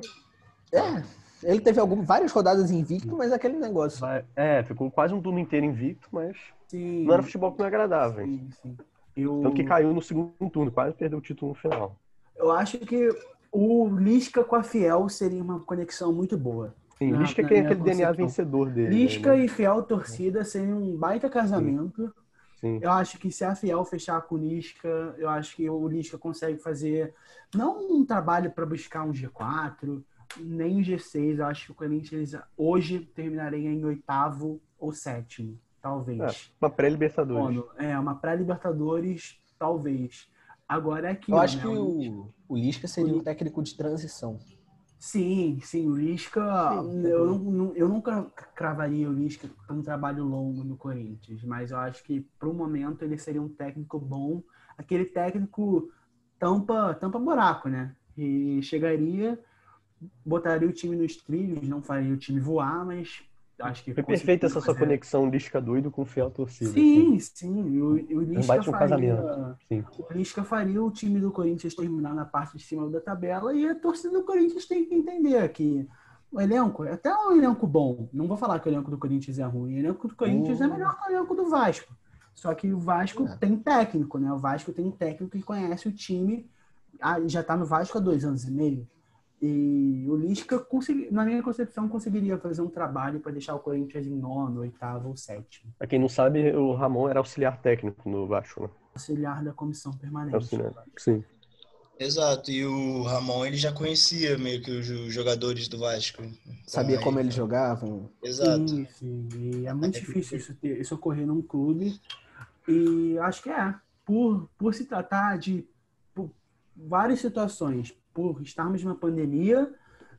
É, ele teve algum, várias rodadas invicto, mas aquele negócio. É, ficou quase um turno inteiro invicto, mas Sim, não era futebol que me agradava. sim, sim. Eu, Tanto que caiu no segundo turno, quase perdeu o título no final. eu acho que o Lisca com a Fiel seria uma conexão muito boa. Sim, Na- o Lisca na tem minha aquele DNA vencedor dele. Lisca né? e Fiel torcida seria um baita casamento. Sim. Eu acho que se a Fiel fechar com o Lisca, eu acho que o Lisca consegue fazer não um trabalho para buscar um G4, nem um G6. Eu acho que o Corinthians hoje terminaria em oitavo ou sétimo, talvez. É, uma pré-Libertadores. É, uma pré-Libertadores, talvez. Agora é aqui. Eu acho que o, o Lisca seria um técnico de transição. Sim, sim, o Lisca, eu, não, não- eu nunca cravaria o Lisca para um trabalho longo no Corinthians, mas eu acho que para o momento ele seria um técnico bom, aquele técnico tampa, tampa buraco, né? E chegaria, botaria o time nos trilhos, não faria o time voar, mas acho que Foi perfeita essa sua conexão Lisca doido com fiel torcida. Sim, sim, o, o Lisca um faria, casamento. Sim. o Lisca faria o time do Corinthians terminar na parte de cima da tabela e a torcida do Corinthians tem que entender que o elenco, é até um elenco bom, não vou falar que o elenco do Corinthians é ruim, o elenco do Corinthians é Uh. melhor que o elenco do Vasco. Só que o Vasco É. tem técnico, né? O Vasco tem um técnico que conhece o time, ah, já tá no Vasco há dois anos e meio. E o Lisca, consegui- na minha concepção, conseguiria fazer um trabalho para deixar o Corinthians em nono, oitavo ou sétimo. Pra quem não sabe, o Ramon era auxiliar técnico no Vasco, né? Auxiliar da comissão permanente. Auxiliar. Sim. Exato, e o Ramon ele já conhecia meio que os jogadores do Vasco. Sabia Então, como aí- eles jogavam. Exato. Sim, sim. E é muito difícil isso, ter, isso ocorrer num clube. E acho que é. Por, por se tratar de por várias situações, por estarmos numa pandemia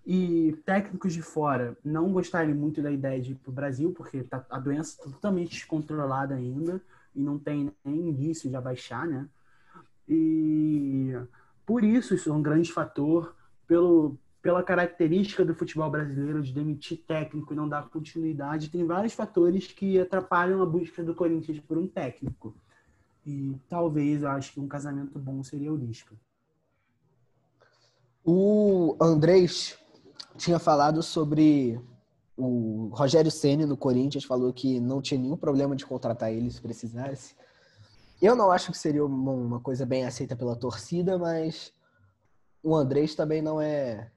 e técnicos de fora não gostarem muito da ideia de ir para o Brasil, porque tá, a doença está totalmente descontrolada ainda e não tem nem indício de abaixar, né? E por isso isso é um grande fator, pelo, pela característica do futebol brasileiro de demitir técnico e não dar continuidade, tem vários fatores que atrapalham a busca do Corinthians por um técnico. E talvez eu acho que um casamento bom seria o Lisca. O Andrés tinha falado sobre o Rogério Ceni no Corinthians, falou que não tinha nenhum problema de contratar ele se precisasse. Eu não acho que seria uma, coisa bem aceita pela torcida, mas o Andrés também não é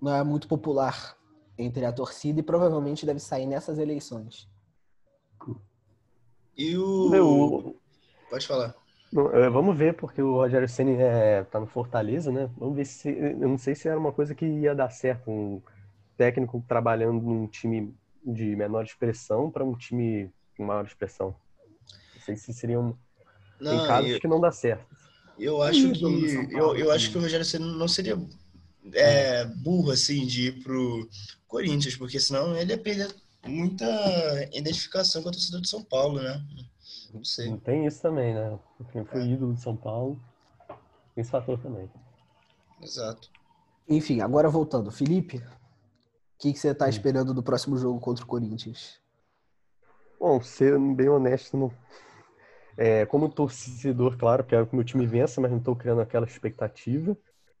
não é muito popular entre a torcida e provavelmente deve sair nessas eleições. E o. Meu, Pode falar. É, Vamos ver, porque o Rogério Ceni é, tá no Fortaleza, né? Vamos ver se. Eu não sei se era uma coisa que ia dar certo. Um técnico trabalhando num time de menor expressão para um time com maior expressão. Não sei se seriam. Tem Não, casos eu, que não dá certo. eu acho que. Eu, eu acho também. que o Rogério Ceni não seria é, burro assim de ir pro Corinthians, porque senão ele ia perder muita identificação com a torcida de São Paulo, né? Não sei. Tem isso também, né? Quem foi ídolo de São Paulo. Tem esse fator também. Exato. Enfim, agora voltando. Felipe, o que, que você está esperando do próximo jogo contra o Corinthians? Bom, sendo bem honesto, não... é, como torcedor, claro, quero que meu time vença, mas não estou criando aquela expectativa.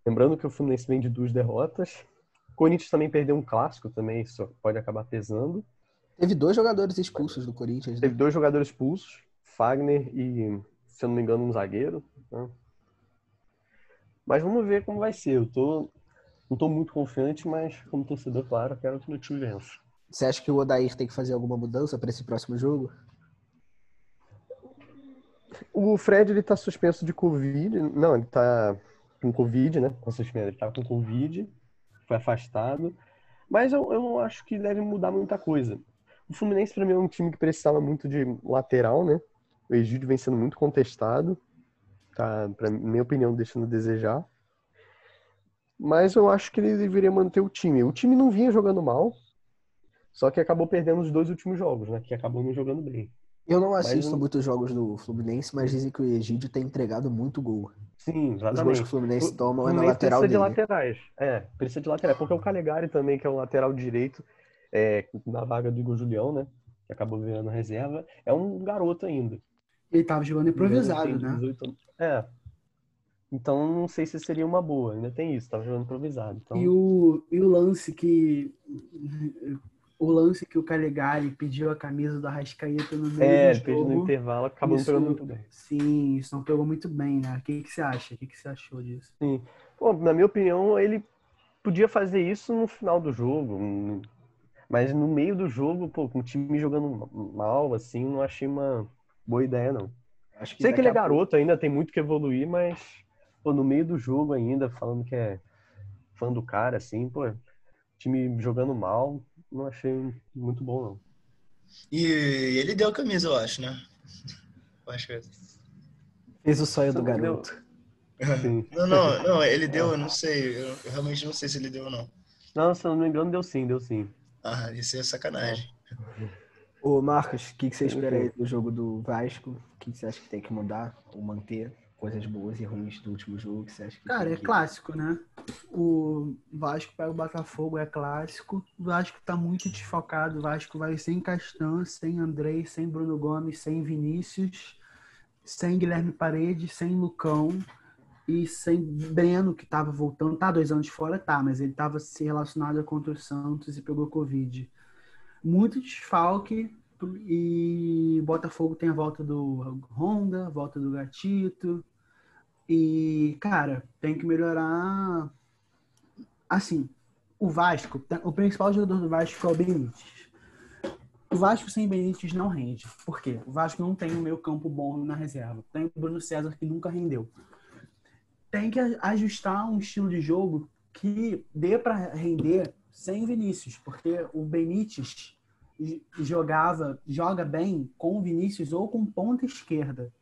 Lembrando que o Fluminense vem de duas derrotas. O Corinthians também perdeu um clássico, também isso pode acabar pesando. Teve dois jogadores expulsos do Corinthians. né? Teve dois jogadores expulsos, Fagner e, se eu não me engano, um zagueiro. né? Mas vamos ver como vai ser. Eu tô, não estou muito confiante, mas como torcedor, claro, quero que meu time vença. Você acha que o Odair tem que fazer alguma mudança para esse próximo jogo? O Fred, ele tá suspenso de Covid. Não, ele tá com Covid, né? Com suspenso. Ele tava com Covid, foi afastado. Mas eu, eu não acho que deve mudar muita coisa. O Fluminense, para mim, é um time que precisava muito de lateral, né? O Egídio vem sendo muito contestado. Tá, pra minha opinião, deixando a desejar. Mas eu acho que ele deveria manter o time. O time não vinha jogando mal, só que acabou perdendo os dois últimos jogos, né? Que acabou não jogando bem. Eu não assisto mas, muitos jogos do Fluminense, mas dizem que o Egídio tem entregado muito gol. Sim, exatamente. Os gols que o Fluminense toma é na lateral precisa dele. de laterais. É, precisa de laterais. Porque o Calegari também, que é o lateral direito, é, na vaga do Igor Julião, né? Que acabou virando reserva, é um garoto ainda. Ele tava jogando improvisado, né? 18... É, então não sei se seria uma boa, ainda tem isso, tava jogando improvisado. Então... E, o, e o lance que. O lance que o Calegari pediu a camisa do Arrascaeta no meio é, do jogo. pediu no intervalo, acabou isso, pegando muito bem. Sim, isso não pegou muito bem, né? O que, que você acha? O que, que você achou disso? Sim. Bom, na minha opinião, ele podia fazer isso no final do jogo. Mas no meio do jogo, pô, com o time jogando mal, assim, não achei uma boa ideia, não. Acho que Sei que ele é garoto ainda, tem muito que evoluir, mas pô, no meio do jogo ainda, falando que é fã do cara, assim, pô, time jogando mal, não achei muito bom, não. E ele deu a camisa, eu acho, né? *laughs* Eu acho que é. Fez o sonho do garoto. *laughs* não, não, não, ele deu, eu não sei, eu, eu, realmente não sei se ele deu ou não. Não, se eu não me engano, deu sim, deu sim. Ah, isso é sacanagem. Ô, Marcos, o que, que você espera aí do jogo do Vasco? O que, que você acha que tem que mudar ou manter? coisas boas e ruins do último jogo que você acha que Cara, é que... clássico, né? O Vasco pega o Botafogo, é clássico. O Vasco tá muito desfocado. O Vasco vai sem Castan, sem Andrei, sem Bruno Gomes, sem Vinícius, sem Guilherme Paredes, sem Lucão e sem Breno, que tava voltando. Tá dois anos fora, tá, mas ele tava se relacionado contra o Santos e pegou Covid. Muito desfalque e Botafogo tem a volta do Honda, volta do Gatito, e, cara, tem que melhorar. Assim, o Vasco, o principal jogador do Vasco é o Benítez. O Vasco sem Benítez não rende. Por quê? O Vasco não tem um meio campo bom na reserva. Tem o Bruno César que nunca rendeu. Tem que ajustar um estilo de jogo que dê para render sem Vinícius, porque o Benítez jogava, joga bem com o Vinícius ou com ponta esquerda.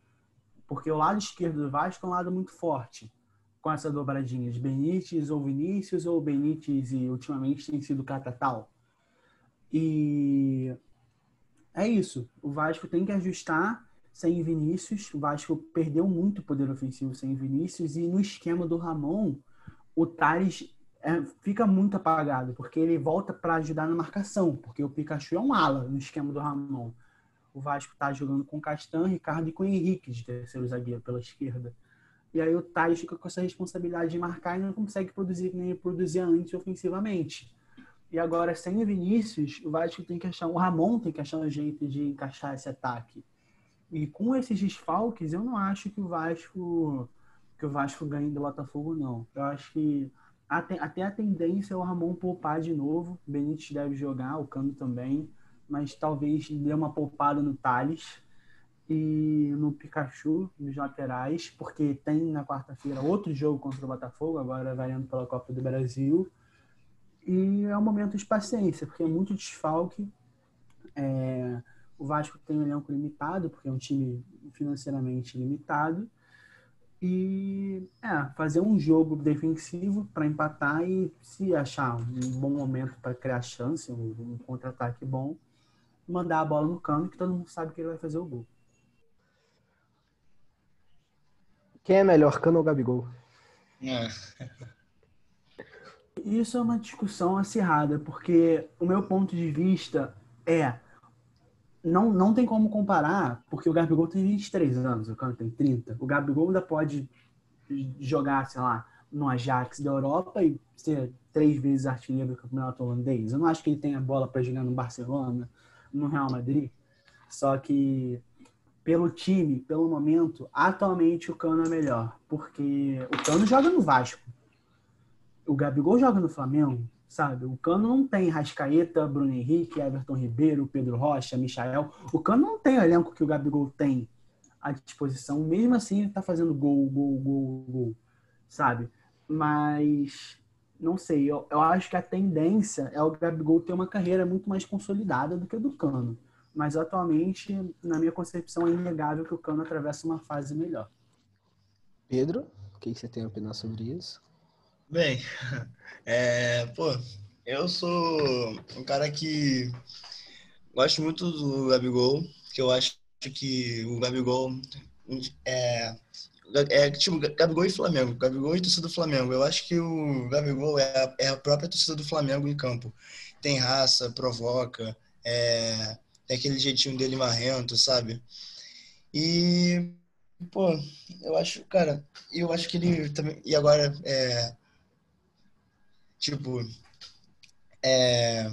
Porque o lado esquerdo do Vasco é um lado muito forte, com essa dobradinha de Benítez ou Vinícius, ou Benítez e ultimamente tem sido Catatal. E é isso. O Vasco tem que ajustar sem Vinícius. O Vasco perdeu muito poder ofensivo sem Vinícius. E no esquema do Ramon, o Thales é, fica muito apagado, porque ele volta para ajudar na marcação, porque o Pikachu é um ala no esquema do Ramon o Vasco está jogando com Castan, Ricardo e com Henrique de terceiro zagueiro pela esquerda. E aí o Thais fica com essa responsabilidade de marcar e não consegue produzir nem produzir antes ofensivamente. E agora, sem o Vinícius, o Vasco tem que achar, o Ramon tem que achar um jeito de encaixar esse ataque. E com esses desfalques, eu não acho que o Vasco que o Vasco ganhe do Botafogo, não. Eu acho que até, até a tendência é o Ramon poupar de novo. Benítez deve jogar, o Cano também mas talvez dê uma poupada no Thales e no Pikachu, nos laterais, porque tem na quarta-feira outro jogo contra o Botafogo, agora variando pela Copa do Brasil. E é um momento de paciência, porque é muito desfalque. É, o Vasco tem um elenco limitado, porque é um time financeiramente limitado. E é, fazer um jogo defensivo para empatar e se achar um bom momento para criar chance, um, um contra-ataque bom, mandar a bola no cano, que todo mundo sabe que ele vai fazer o gol. Quem é melhor, Cano ou Gabigol? É. Isso é uma discussão acirrada, porque o meu ponto de vista é não, não tem como comparar, porque o Gabigol tem 23 anos, o Cano tem 30. O Gabigol ainda pode jogar, sei lá, no Ajax da Europa e ser três vezes artilheiro do campeonato holandês. Eu não acho que ele tenha bola para jogar no Barcelona, no Real Madrid. Só que pelo time, pelo momento, atualmente o Cano é melhor, porque o Cano joga no Vasco. O Gabigol joga no Flamengo, sabe? O Cano não tem Rascaeta, Bruno Henrique, Everton Ribeiro, Pedro Rocha, Michael. O Cano não tem o elenco que o Gabigol tem à disposição. Mesmo assim, ele tá fazendo gol, gol, gol, gol, sabe? Mas não sei, eu, eu acho que a tendência é o Gabigol ter uma carreira muito mais consolidada do que a do Cano. Mas atualmente, na minha concepção, é inegável que o Cano atravessa uma fase melhor. Pedro, o que você tem a opinar sobre isso? Bem, *laughs* é, pô, eu sou um cara que gosto muito do Gabigol, que eu acho que o Gabigol é, é tipo Gabigol e Flamengo, Gabigol e torcida do Flamengo. Eu acho que o Gabigol é a, é a própria torcida do Flamengo em campo. Tem raça, provoca, é, tem aquele jeitinho dele marrento, sabe? E, pô, eu acho, cara, eu acho que ele também. E agora, é. Tipo. É.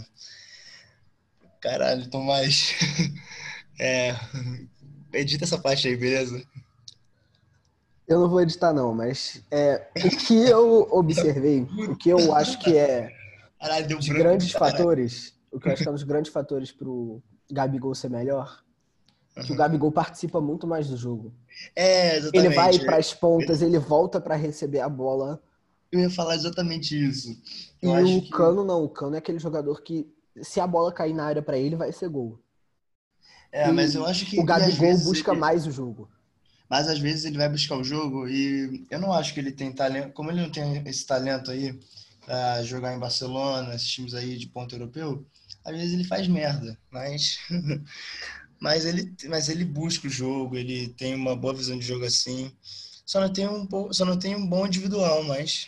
Caralho, Tomás. *laughs* É. Edita essa parte aí, beleza? Eu não vou editar, não, mas é, o que eu observei, o que eu acho que é Caralho, os grandes fatores, o que eu acho que é um dos grandes fatores pro Gabigol ser melhor, que o Gabigol participa muito mais do jogo. É, exatamente. Ele vai para as pontas, ele volta para receber a bola. Eu ia falar exatamente isso. Eu e acho o que- Cano não, o Cano é aquele jogador que se a bola cair na área para ele, vai ser gol. É, mas eu acho que. O e Gabigol busca ele- mais o jogo. Mas às vezes ele vai buscar o jogo e eu não acho que ele tem talento. Como ele não tem esse talento aí pra jogar em Barcelona, esses times aí de ponto europeu, às vezes ele faz merda. Mas, *laughs* mas, ele, mas ele busca o jogo, ele tem uma boa visão de jogo assim. Só não tem um, só não tem um bom individual, mas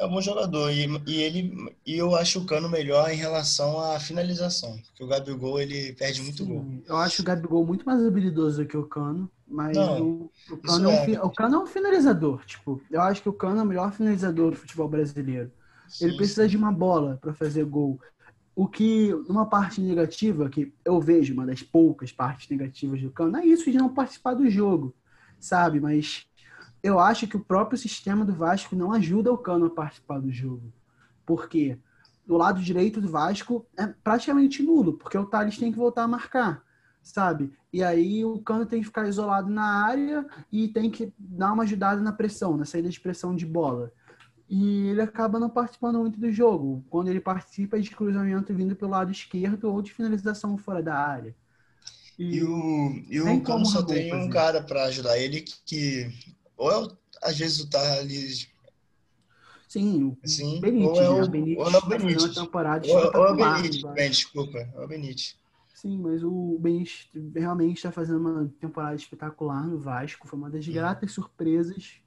é um bom jogador. E, e, ele, e eu acho o Cano melhor em relação à finalização. Porque o Gabigol ele perde muito gol. Sim, Eu acho o Gabigol muito mais habilidoso que o Cano, mas Não, o, o, Cano é um, é. o Cano é um finalizador. Tipo, eu acho que o Cano é o melhor finalizador do futebol brasileiro. Ele Sim, precisa de uma bola para fazer gol. O que, uma parte negativa, que eu vejo, uma das poucas partes negativas do Cano, é isso de não participar do jogo, sabe? Mas eu acho que o próprio sistema do Vasco não ajuda o Cano a participar do jogo. Por quê? Do lado direito do Vasco é praticamente nulo, porque o Thales tem que voltar a marcar, sabe? E aí o Cano tem que ficar isolado na área e tem que dar uma ajudada na pressão, na saída de pressão de bola. E ele acaba não participando muito do jogo. Quando ele participa é de cruzamento vindo pelo lado esquerdo ou de finalização fora da área. E o, e o Cano só tem um cara pra ajudar ele que ou é o, às vezes o Thales, Sim, o Sim, Benítez, ou é né? o- O Benítez ou é o Benítez. uma temporada ou, ou é o Benítez, né? bem, desculpa, é o Benítez. Sim, mas o Benítez realmente está fazendo uma temporada espetacular no Vasco. Foi uma das gratas surpresas,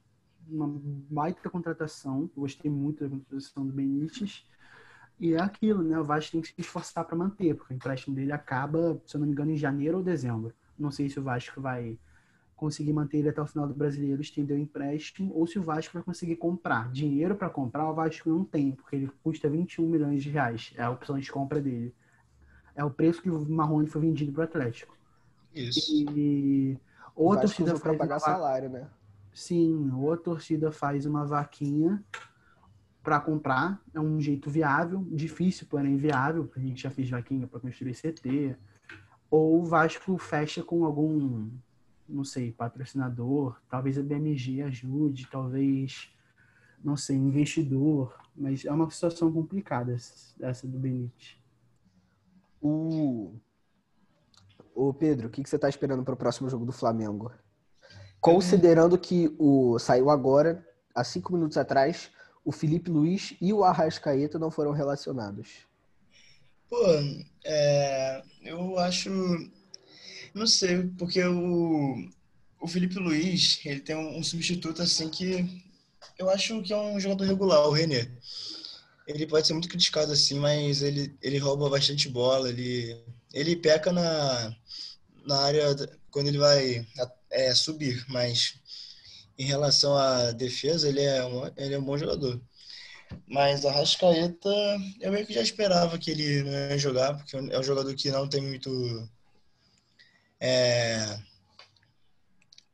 uma baita contratação. Gostei muito da contratação do Benítez. E é aquilo, né? O Vasco tem que se esforçar para manter, porque o empréstimo dele acaba, se eu não me engano, em janeiro ou dezembro. Não sei se o Vasco vai conseguir manter ele até o final do brasileiro, estender o empréstimo, ou se o Vasco vai conseguir comprar. Dinheiro para comprar, o Vasco não tem, porque ele custa 21 milhões de reais. É a opção de compra dele. É o preço que o Marrone foi vendido para o Atlético. Isso. E ou a torcida faz pagar uma salário, né? Sim, ou a torcida faz uma vaquinha para comprar. É um jeito viável, difícil, porém viável. porque A gente já fez vaquinha para construir CT. Ou o Vasco fecha com algum, não sei, patrocinador. Talvez a BMG ajude, talvez, não sei, investidor. Mas é uma situação complicada essa do Benítez. O... Ô Pedro, o que, que você tá esperando para o próximo jogo do Flamengo? Considerando que o saiu agora, há cinco minutos atrás, o Felipe Luiz e o Arrascaeta não foram relacionados. Pô, é, eu acho. Não sei, porque o, o Felipe Luiz, ele tem um, um substituto assim que eu acho que é um jogador regular, o René. Ele pode ser muito criticado assim, mas ele, ele rouba bastante bola, ele, ele peca na, na área quando ele vai é, subir, mas em relação à defesa, ele é um, ele é um bom jogador. Mas a Rascaeta, eu meio que já esperava que ele não ia jogar, porque é um jogador que não tem muito. É,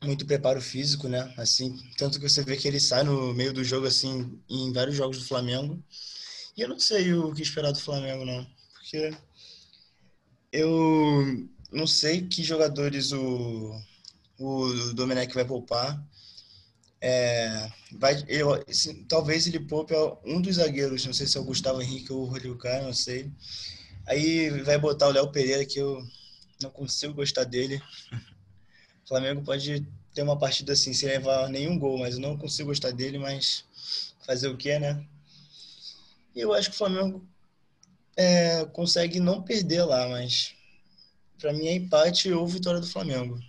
muito preparo físico, né? Assim, tanto que você vê que ele sai no meio do jogo, assim, em vários jogos do Flamengo. E eu não sei o que esperar do Flamengo, não. Porque eu não sei que jogadores o, o Domenech vai poupar. É, vai, eu, talvez ele poupe um dos zagueiros, não sei se é o Gustavo Henrique ou o Rodrigo Caio, não sei. Aí vai botar o Léo Pereira, que eu não consigo gostar dele. O *laughs* Flamengo pode ter uma partida assim, sem levar nenhum gol, mas eu não consigo gostar dele, mas fazer o que, né? E eu acho que o Flamengo é, consegue não perder lá, mas para mim é empate ou vitória do Flamengo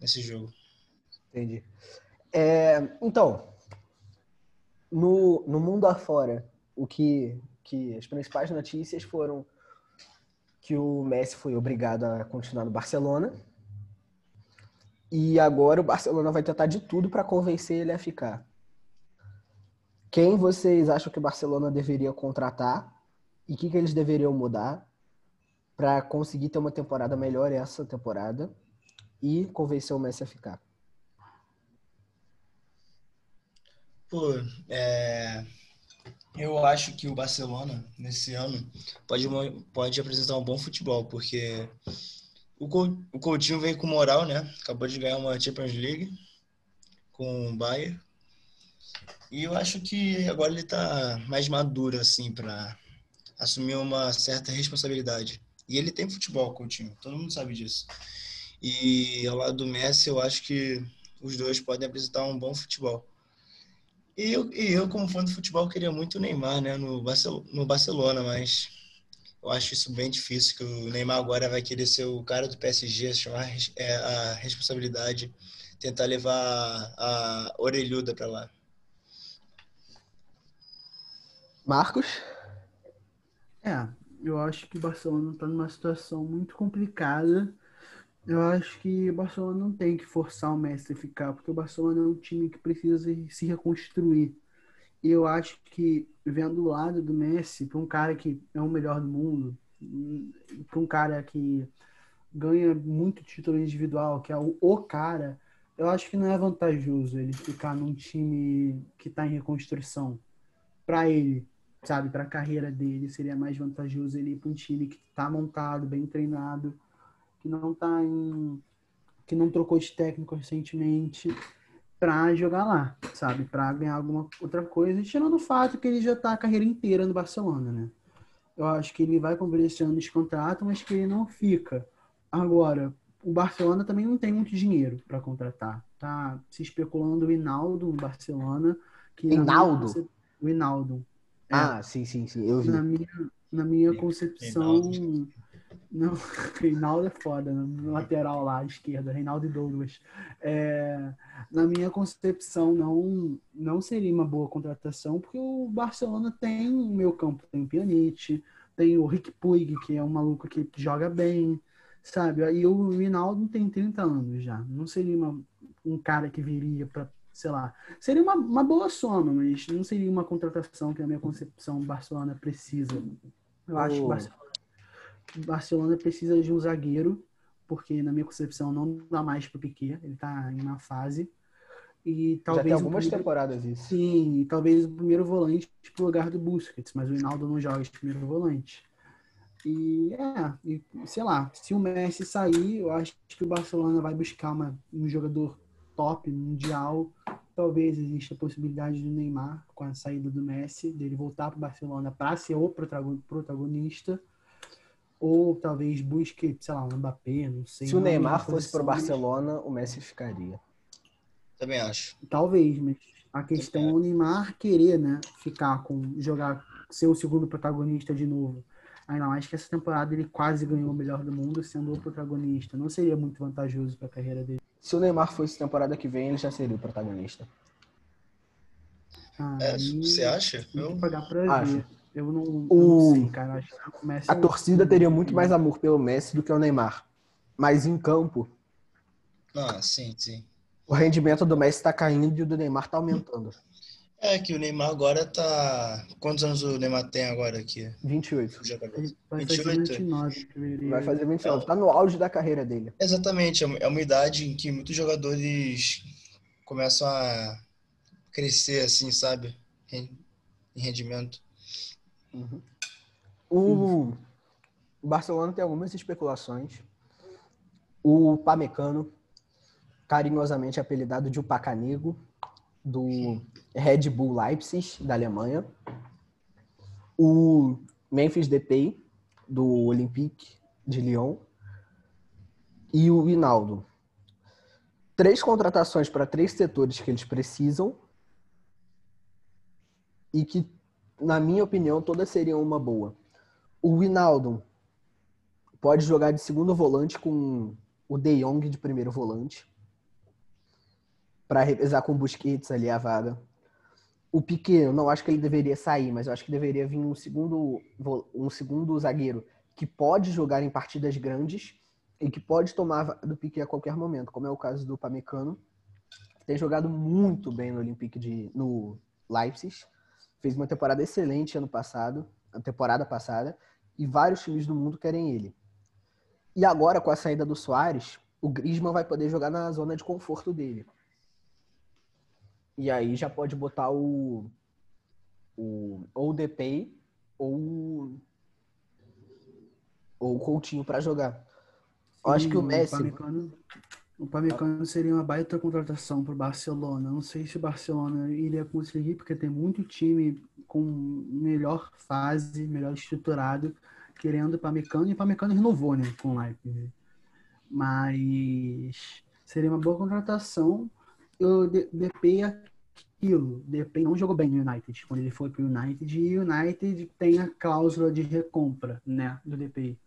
nesse jogo. Entendi. É, então, no, no mundo afora, o que, que as principais notícias foram que o Messi foi obrigado a continuar no Barcelona. E agora o Barcelona vai tentar de tudo para convencer ele a ficar. Quem vocês acham que o Barcelona deveria contratar e o que, que eles deveriam mudar para conseguir ter uma temporada melhor essa temporada e convencer o Messi a ficar? Pô, é... eu acho que o Barcelona, nesse ano, pode, pode apresentar um bom futebol, porque o, Coutinho veio com moral, né? Acabou de ganhar uma Champions League com o Bayern. E eu acho que agora ele tá mais maduro, assim, para assumir uma certa responsabilidade. E ele tem futebol, Coutinho, todo mundo sabe disso. E ao lado do Messi, eu acho que os dois podem apresentar um bom futebol. E eu, e eu, como fã do futebol, queria muito o Neymar né, no, Barcelona, no Barcelona, mas eu acho isso bem difícil, que o Neymar agora vai querer ser o cara do PSG, chamar é, a responsabilidade, tentar levar a orelhuda para lá. Marcos? É, eu acho que o Barcelona está numa situação muito complicada eu acho que o Barcelona não tem que forçar o Messi a ficar, porque o Barcelona é um time que precisa se reconstruir. E eu acho que, vendo o lado do Messi, para um cara que é o melhor do mundo, para um cara que ganha muito título individual, que é o, o cara, eu acho que não é vantajoso ele ficar num time que está em reconstrução. Para ele, sabe, para a carreira dele, seria mais vantajoso ele ir para um time que está montado, bem treinado que não tá em que não trocou de técnico recentemente para jogar lá, sabe? Para ganhar alguma outra coisa, tirando o fato que ele já tá a carreira inteira no Barcelona, né? Eu acho que ele vai cumprir esse ano de contrato, mas que ele não fica. Agora, o Barcelona também não tem muito dinheiro para contratar. Tá se especulando o Hinaldo no Barcelona. Que Hinaldo? Minha... O Hinaldo. É, ah, sim, sim, sim. Eu vi. Na minha, na minha concepção, não, *laughs* Reinaldo é foda, no né? lateral lá à esquerda, Reinaldo e Douglas. É, na minha concepção, não, não seria uma boa contratação, porque o Barcelona tem o meu campo, tem o Pjanic, tem o Rick Puig, que é um maluco que joga bem, sabe? E o Reinaldo tem 30 anos já. Não seria uma, um cara que viria para, sei lá, seria uma, uma boa soma, mas não seria uma contratação que, na minha concepção, o Barcelona precisa. Eu acho que o Barcelona Barcelona precisa de um zagueiro, porque na minha concepção não dá mais para o Piquet, ele está em uma fase. E talvez Já tem algumas primeiro... temporadas isso. Sim, e talvez o primeiro volante para o lugar do Busquets, mas o Hinaldo não joga de primeiro volante. E é, e, sei lá, se o Messi sair, eu acho que o Barcelona vai buscar uma, um jogador top, mundial. Talvez exista a possibilidade do Neymar, com a saída do Messi, dele voltar para o Barcelona para ser o protagonista ou talvez busque, sei lá, um Mbappé, não sei. Se o Neymar fosse para o Barcelona, o Messi ficaria. Também acho. Talvez, mas a questão é o Neymar querer, né, ficar com jogar ser o segundo protagonista de novo. Ainda mais que essa temporada ele quase ganhou o melhor do mundo sendo o protagonista. Não seria muito vantajoso para a carreira dele. Se o Neymar fosse temporada que vem, ele já seria o protagonista. Ah, é, você acha? Eu pagar pra Acho. ver. Eu não, o... não sei, cara. Acho que o Messi a torcida teria muito mais amor pelo Messi do que o Neymar. Mas em campo. Ah, sim, sim. O rendimento do Messi está caindo e o do Neymar está aumentando. É que o Neymar agora tá. Quantos anos o Neymar tem agora aqui? 28. Vai 28. fazer 29. Vai fazer 29. É. Tá no auge da carreira dele. Exatamente. É, é uma idade em que muitos jogadores começam a crescer, assim, sabe? Em rendimento. Uhum. O Barcelona tem algumas especulações. O Pamecano carinhosamente apelidado de Upacanego, do Red Bull Leipzig, da Alemanha. O Memphis Depay, do Olympique de Lyon. E o Hinaldo. Três contratações para três setores que eles precisam e que, na minha opinião, todas seriam uma boa. O Winaldo pode jogar de segundo volante com o De Jong de primeiro volante para revezar com o Busquets ali a vaga. O Piquet, eu não acho que ele deveria sair, mas eu acho que deveria vir um segundo, um segundo zagueiro que pode jogar em partidas grandes e que pode tomar do Piquet a qualquer momento, como é o caso do Pamecano. Tem jogado muito bem no Olympique de no Leipzig. Fez uma temporada excelente ano passado, a temporada passada, e vários times do mundo querem ele. E agora com a saída do Soares, o Griezmann vai poder jogar na zona de conforto dele. E aí já pode botar o, o ou o Depay ou ou o Coutinho para jogar. Eu acho que o Messi. O Pamecano, o Pamecano seria uma baita contratação para o Barcelona. Não sei se o Barcelona iria conseguir, porque tem muito time com melhor fase, melhor estruturado, querendo o Pamecano. E o Pamecano renovou, né, com o Leipzig. Mas seria uma boa contratação o DP aquilo. DP não jogou bem no United quando ele foi pro United e o United tem a cláusula de recompra, né, do DP.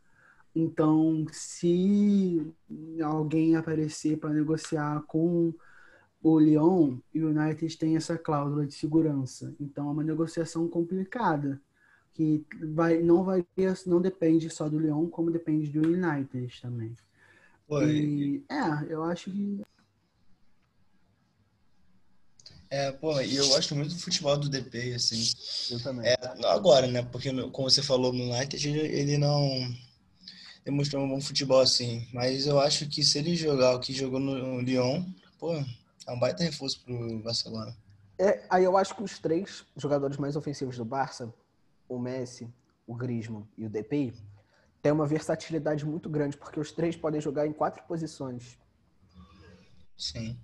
Então, se alguém aparecer para negociar com o Lyon, o United tem essa cláusula de segurança. Então, é uma negociação complicada que vai não vai não depende só do Lyon, como depende do United também. E, é, eu acho que é, pô, e eu gosto muito do futebol do DP, assim. Eu também. É, agora, né? Porque, como você falou no United, ele não demonstrou um bom futebol, assim. Mas eu acho que se ele jogar o que jogou no Lyon, pô, é um baita reforço pro Barcelona. É, aí eu acho que os três jogadores mais ofensivos do Barça, o Messi, o Griezmann e o DP, têm uma versatilidade muito grande, porque os três podem jogar em quatro posições. Sim.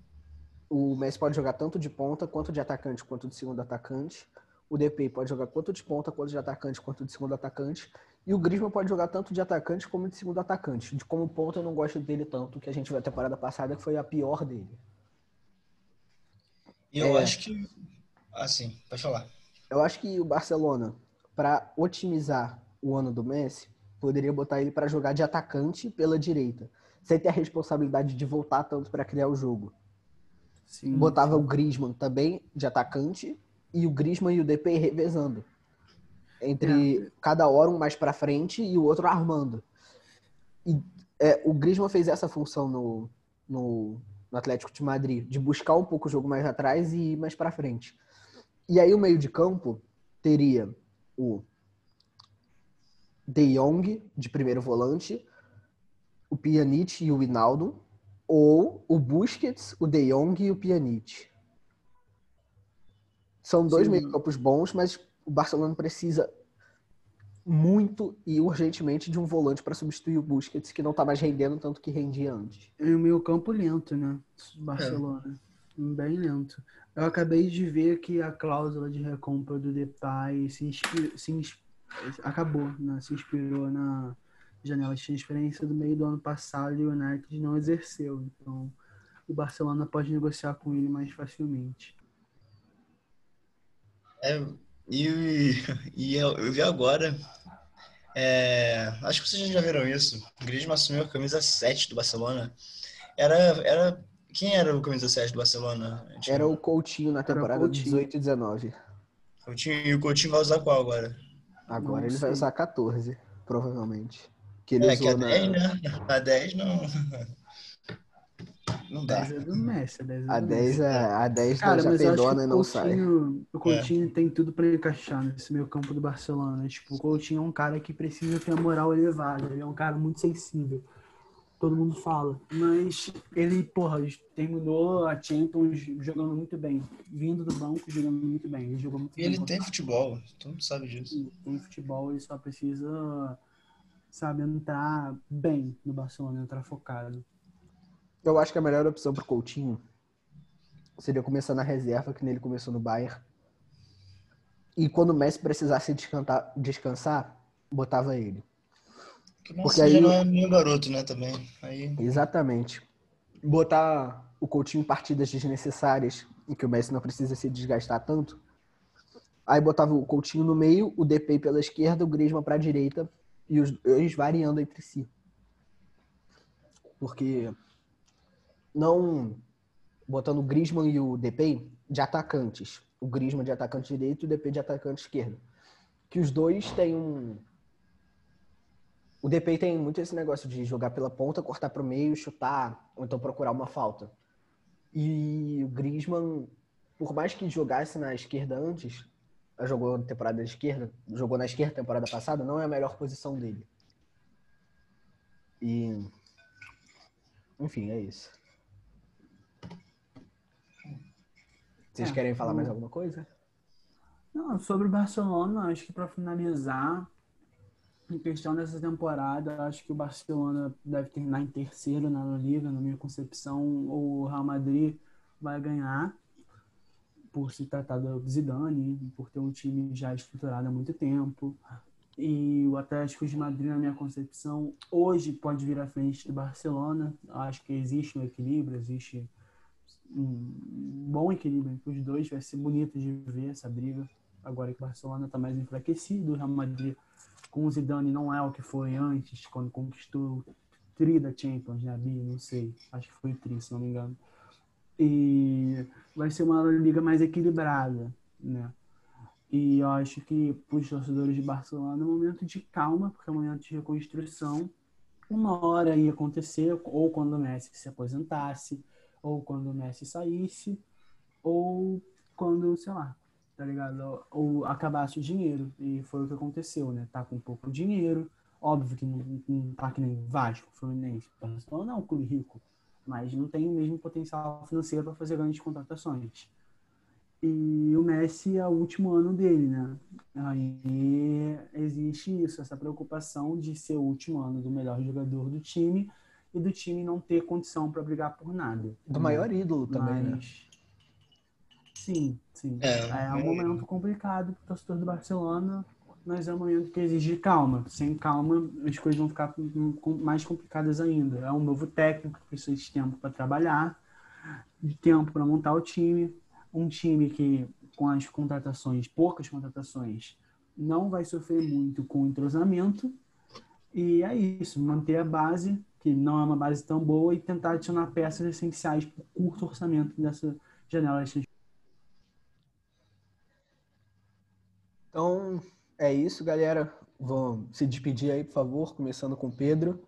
O Messi pode jogar tanto de ponta, quanto de atacante, quanto de segundo atacante. O DP pode jogar quanto de ponta, quanto de atacante, quanto de segundo atacante. E o Griezmann pode jogar tanto de atacante como de segundo atacante. De como ponta eu não gosto dele tanto, que a gente viu a temporada passada que foi a pior dele. E eu é, acho que... Assim, pode falar. Eu acho que o Barcelona, para otimizar o ano do Messi, poderia botar ele para jogar de atacante pela direita, sem ter a responsabilidade de voltar tanto para criar o jogo. Sim, Botava sim. o Griezmann também de atacante e o Griezmann e o DP revezando. Entre é. cada hora um mais para frente e o outro armando. E é, o Griezmann fez essa função no, no, no, Atlético de Madrid, de buscar um pouco o jogo mais atrás e ir mais para frente. E aí o meio de campo teria o De Jong de primeiro volante, o Pjanic e o Hinaldo, ou o Busquets, o De Jong e o Pjanic. São dois meio-campos bons, mas o Barcelona precisa muito e urgentemente de um volante para substituir o Busquets, que não está mais rendendo tanto que rendia antes. É um meio-campo lento, né? Barcelona. É. Bem lento. Eu acabei de ver que a cláusula de recompra do Depay se, inspira, se insp... acabou, né? Se inspirou na janela de transferência do meio do ano passado e o United não exerceu. Então, o Barcelona pode negociar com ele mais facilmente. É, e, *laughs* e eu, eu vi agora, é, acho que vocês já viram isso, o Griezmann assumiu a camisa 7 do Barcelona. Era, era quem era o camisa 7 do Barcelona? Era o Coutinho na temporada Coutinho. 18 e 19. Coutinho, e o Coutinho vai usar qual agora? Agora não ele sei. vai usar 14, provavelmente. Que ele é, que *laughs* a 10, na... né? A 10 não. Não dá. 10 é do Messi, a 10 é do a 10 é, a 10 Cara, já pedona e não sai. O Coutinho é. tem tudo para encaixar nesse meio campo do Barcelona. Tipo, o Coutinho é um cara que precisa ter a moral elevada. Ele é um cara muito sensível. Todo mundo fala. Mas ele, porra, terminou a Champions jogando muito bem. Vindo do banco, jogando muito bem. Ele jogou muito e ele tem futebol, todo mundo sabe disso. Ele tem futebol, ele só precisa sabe, entrar bem no Barcelona, entrar focado. Eu acho que a melhor opção pro Coutinho seria começar na reserva, que nele começou no Bayern. E quando o Messi precisasse descansar, descansar botava ele. Porque aí não é nenhum garoto, né, também. Aí... Exatamente. Botar o Coutinho em partidas desnecessárias em que o Messi não precisa se desgastar tanto. Aí botava o Coutinho no meio, o DP pela esquerda, o Griezmann para a direita e os dois variando entre si. Porque não botando o Griezmann e o DP de atacantes. O Griezmann de atacante direito e o DP de atacante esquerdo. Que os dois têm um o DP tem muito esse negócio de jogar pela ponta, cortar para o meio, chutar, ou então procurar uma falta. E o Griezmann, por mais que jogasse na esquerda antes, jogou na temporada esquerda, jogou na esquerda temporada passada, não é a melhor posição dele. E enfim, é isso. Vocês é, querem falar mais alguma coisa? Não, sobre o Barcelona, acho que para finalizar, em questão dessa temporada, acho que o Barcelona deve terminar em terceiro na Liga, na minha concepção. O Real Madrid vai ganhar por se tratar do Zidane, por ter um time já estruturado há muito tempo. E o Atlético de Madrid, na minha concepção, hoje pode vir à frente do Barcelona. Acho que existe um equilíbrio, existe um bom equilíbrio entre os dois. Vai ser bonito de ver essa briga. Agora que o Barcelona está mais enfraquecido, o Real Madrid com o Zidane não é o que foi antes, quando conquistou o tri da Champions, né? Bi, não sei. Acho que foi o tri, se não me engano. E vai ser uma liga mais equilibrada, né? E eu acho que para os torcedores de Barcelona é um momento de calma, porque é um momento de reconstrução. Uma hora ia acontecer, ou quando o Messi se aposentasse, ou quando o Messi saísse, ou quando, sei lá, tá ligado? Ou acabasse o dinheiro. E foi o que aconteceu, né? Tá com pouco dinheiro. Óbvio que não, não tá que nem Vasco, Fluminense. Barcelona não clube rico, mas não tem o mesmo potencial financeiro para fazer grandes contratações. E o Messi é o último ano dele, né? Aí existe isso, essa preocupação de ser o último ano do melhor jogador do time e do time não ter condição para brigar por nada. Do maior ídolo também, né? mas... né? Sim, sim. É, é um momento complicado para o torcedor do Barcelona, mas é um momento que exige calma. Sem calma, as coisas vão ficar mais complicadas ainda. É um novo técnico que precisa de tempo para trabalhar, de tempo para montar o time. Um time que, com as contratações, poucas contratações, não vai sofrer muito com o entrosamento. E é isso, manter a base, que não é uma base tão boa, e tentar adicionar peças essenciais para o curto orçamento dessa janela Então, é isso, galera. Vamos se despedir aí, por favor, começando com o Pedro.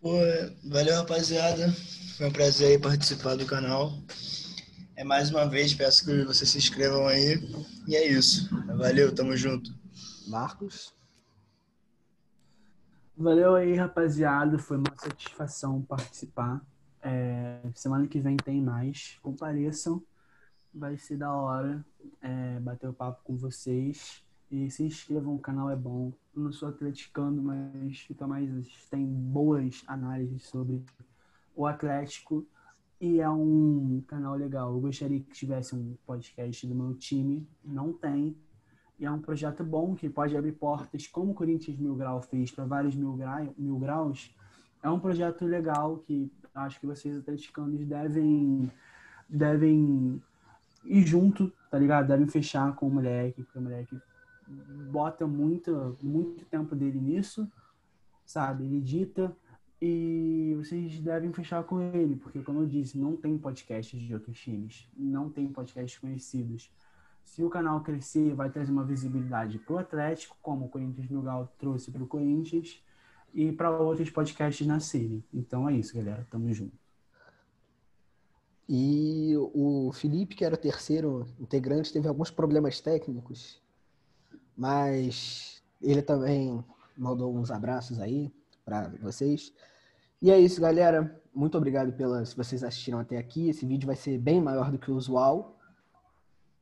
Pô, valeu, rapaziada. Foi um prazer aí participar do canal. É mais uma vez, peço que vocês se inscrevam aí. E é isso. Valeu, tamo junto. Marcos. Valeu aí, rapaziada. Foi uma satisfação participar. É, semana que vem tem mais. Compareçam. Vai ser da hora é, bater o papo com vocês. E se inscrevam, o canal é bom. Eu não sou atleticano, mas fica mais. Tem boas análises sobre o Atlético. E é um canal legal. Eu gostaria que tivesse um podcast do meu time. Não tem. E é um projeto bom que pode abrir portas, como o Corinthians Mil Grau fez para vários mil, gra... mil graus. É um projeto legal que acho que vocês atleticanos devem devem e junto, tá ligado? Devem fechar com o moleque, porque o moleque bota muito, muito tempo dele nisso, sabe? Ele edita e vocês devem fechar com ele, porque como eu disse, não tem podcasts de outros times, não tem podcasts conhecidos. Se o canal crescer, vai trazer uma visibilidade pro Atlético, como o Corinthians no trouxe pro Corinthians, e para outros podcasts nascerem. Então é isso, galera. Tamo junto. E o Felipe, que era o terceiro integrante, teve alguns problemas técnicos, mas ele também mandou uns abraços aí para vocês. E é isso, galera. Muito obrigado pelas vocês assistiram até aqui. Esse vídeo vai ser bem maior do que o usual.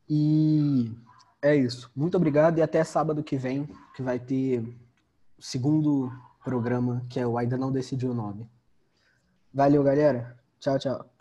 E é isso. Muito obrigado e até sábado que vem, que vai ter o segundo programa, que é o Ainda Não Decidi o Nome. Valeu, galera. Tchau, tchau.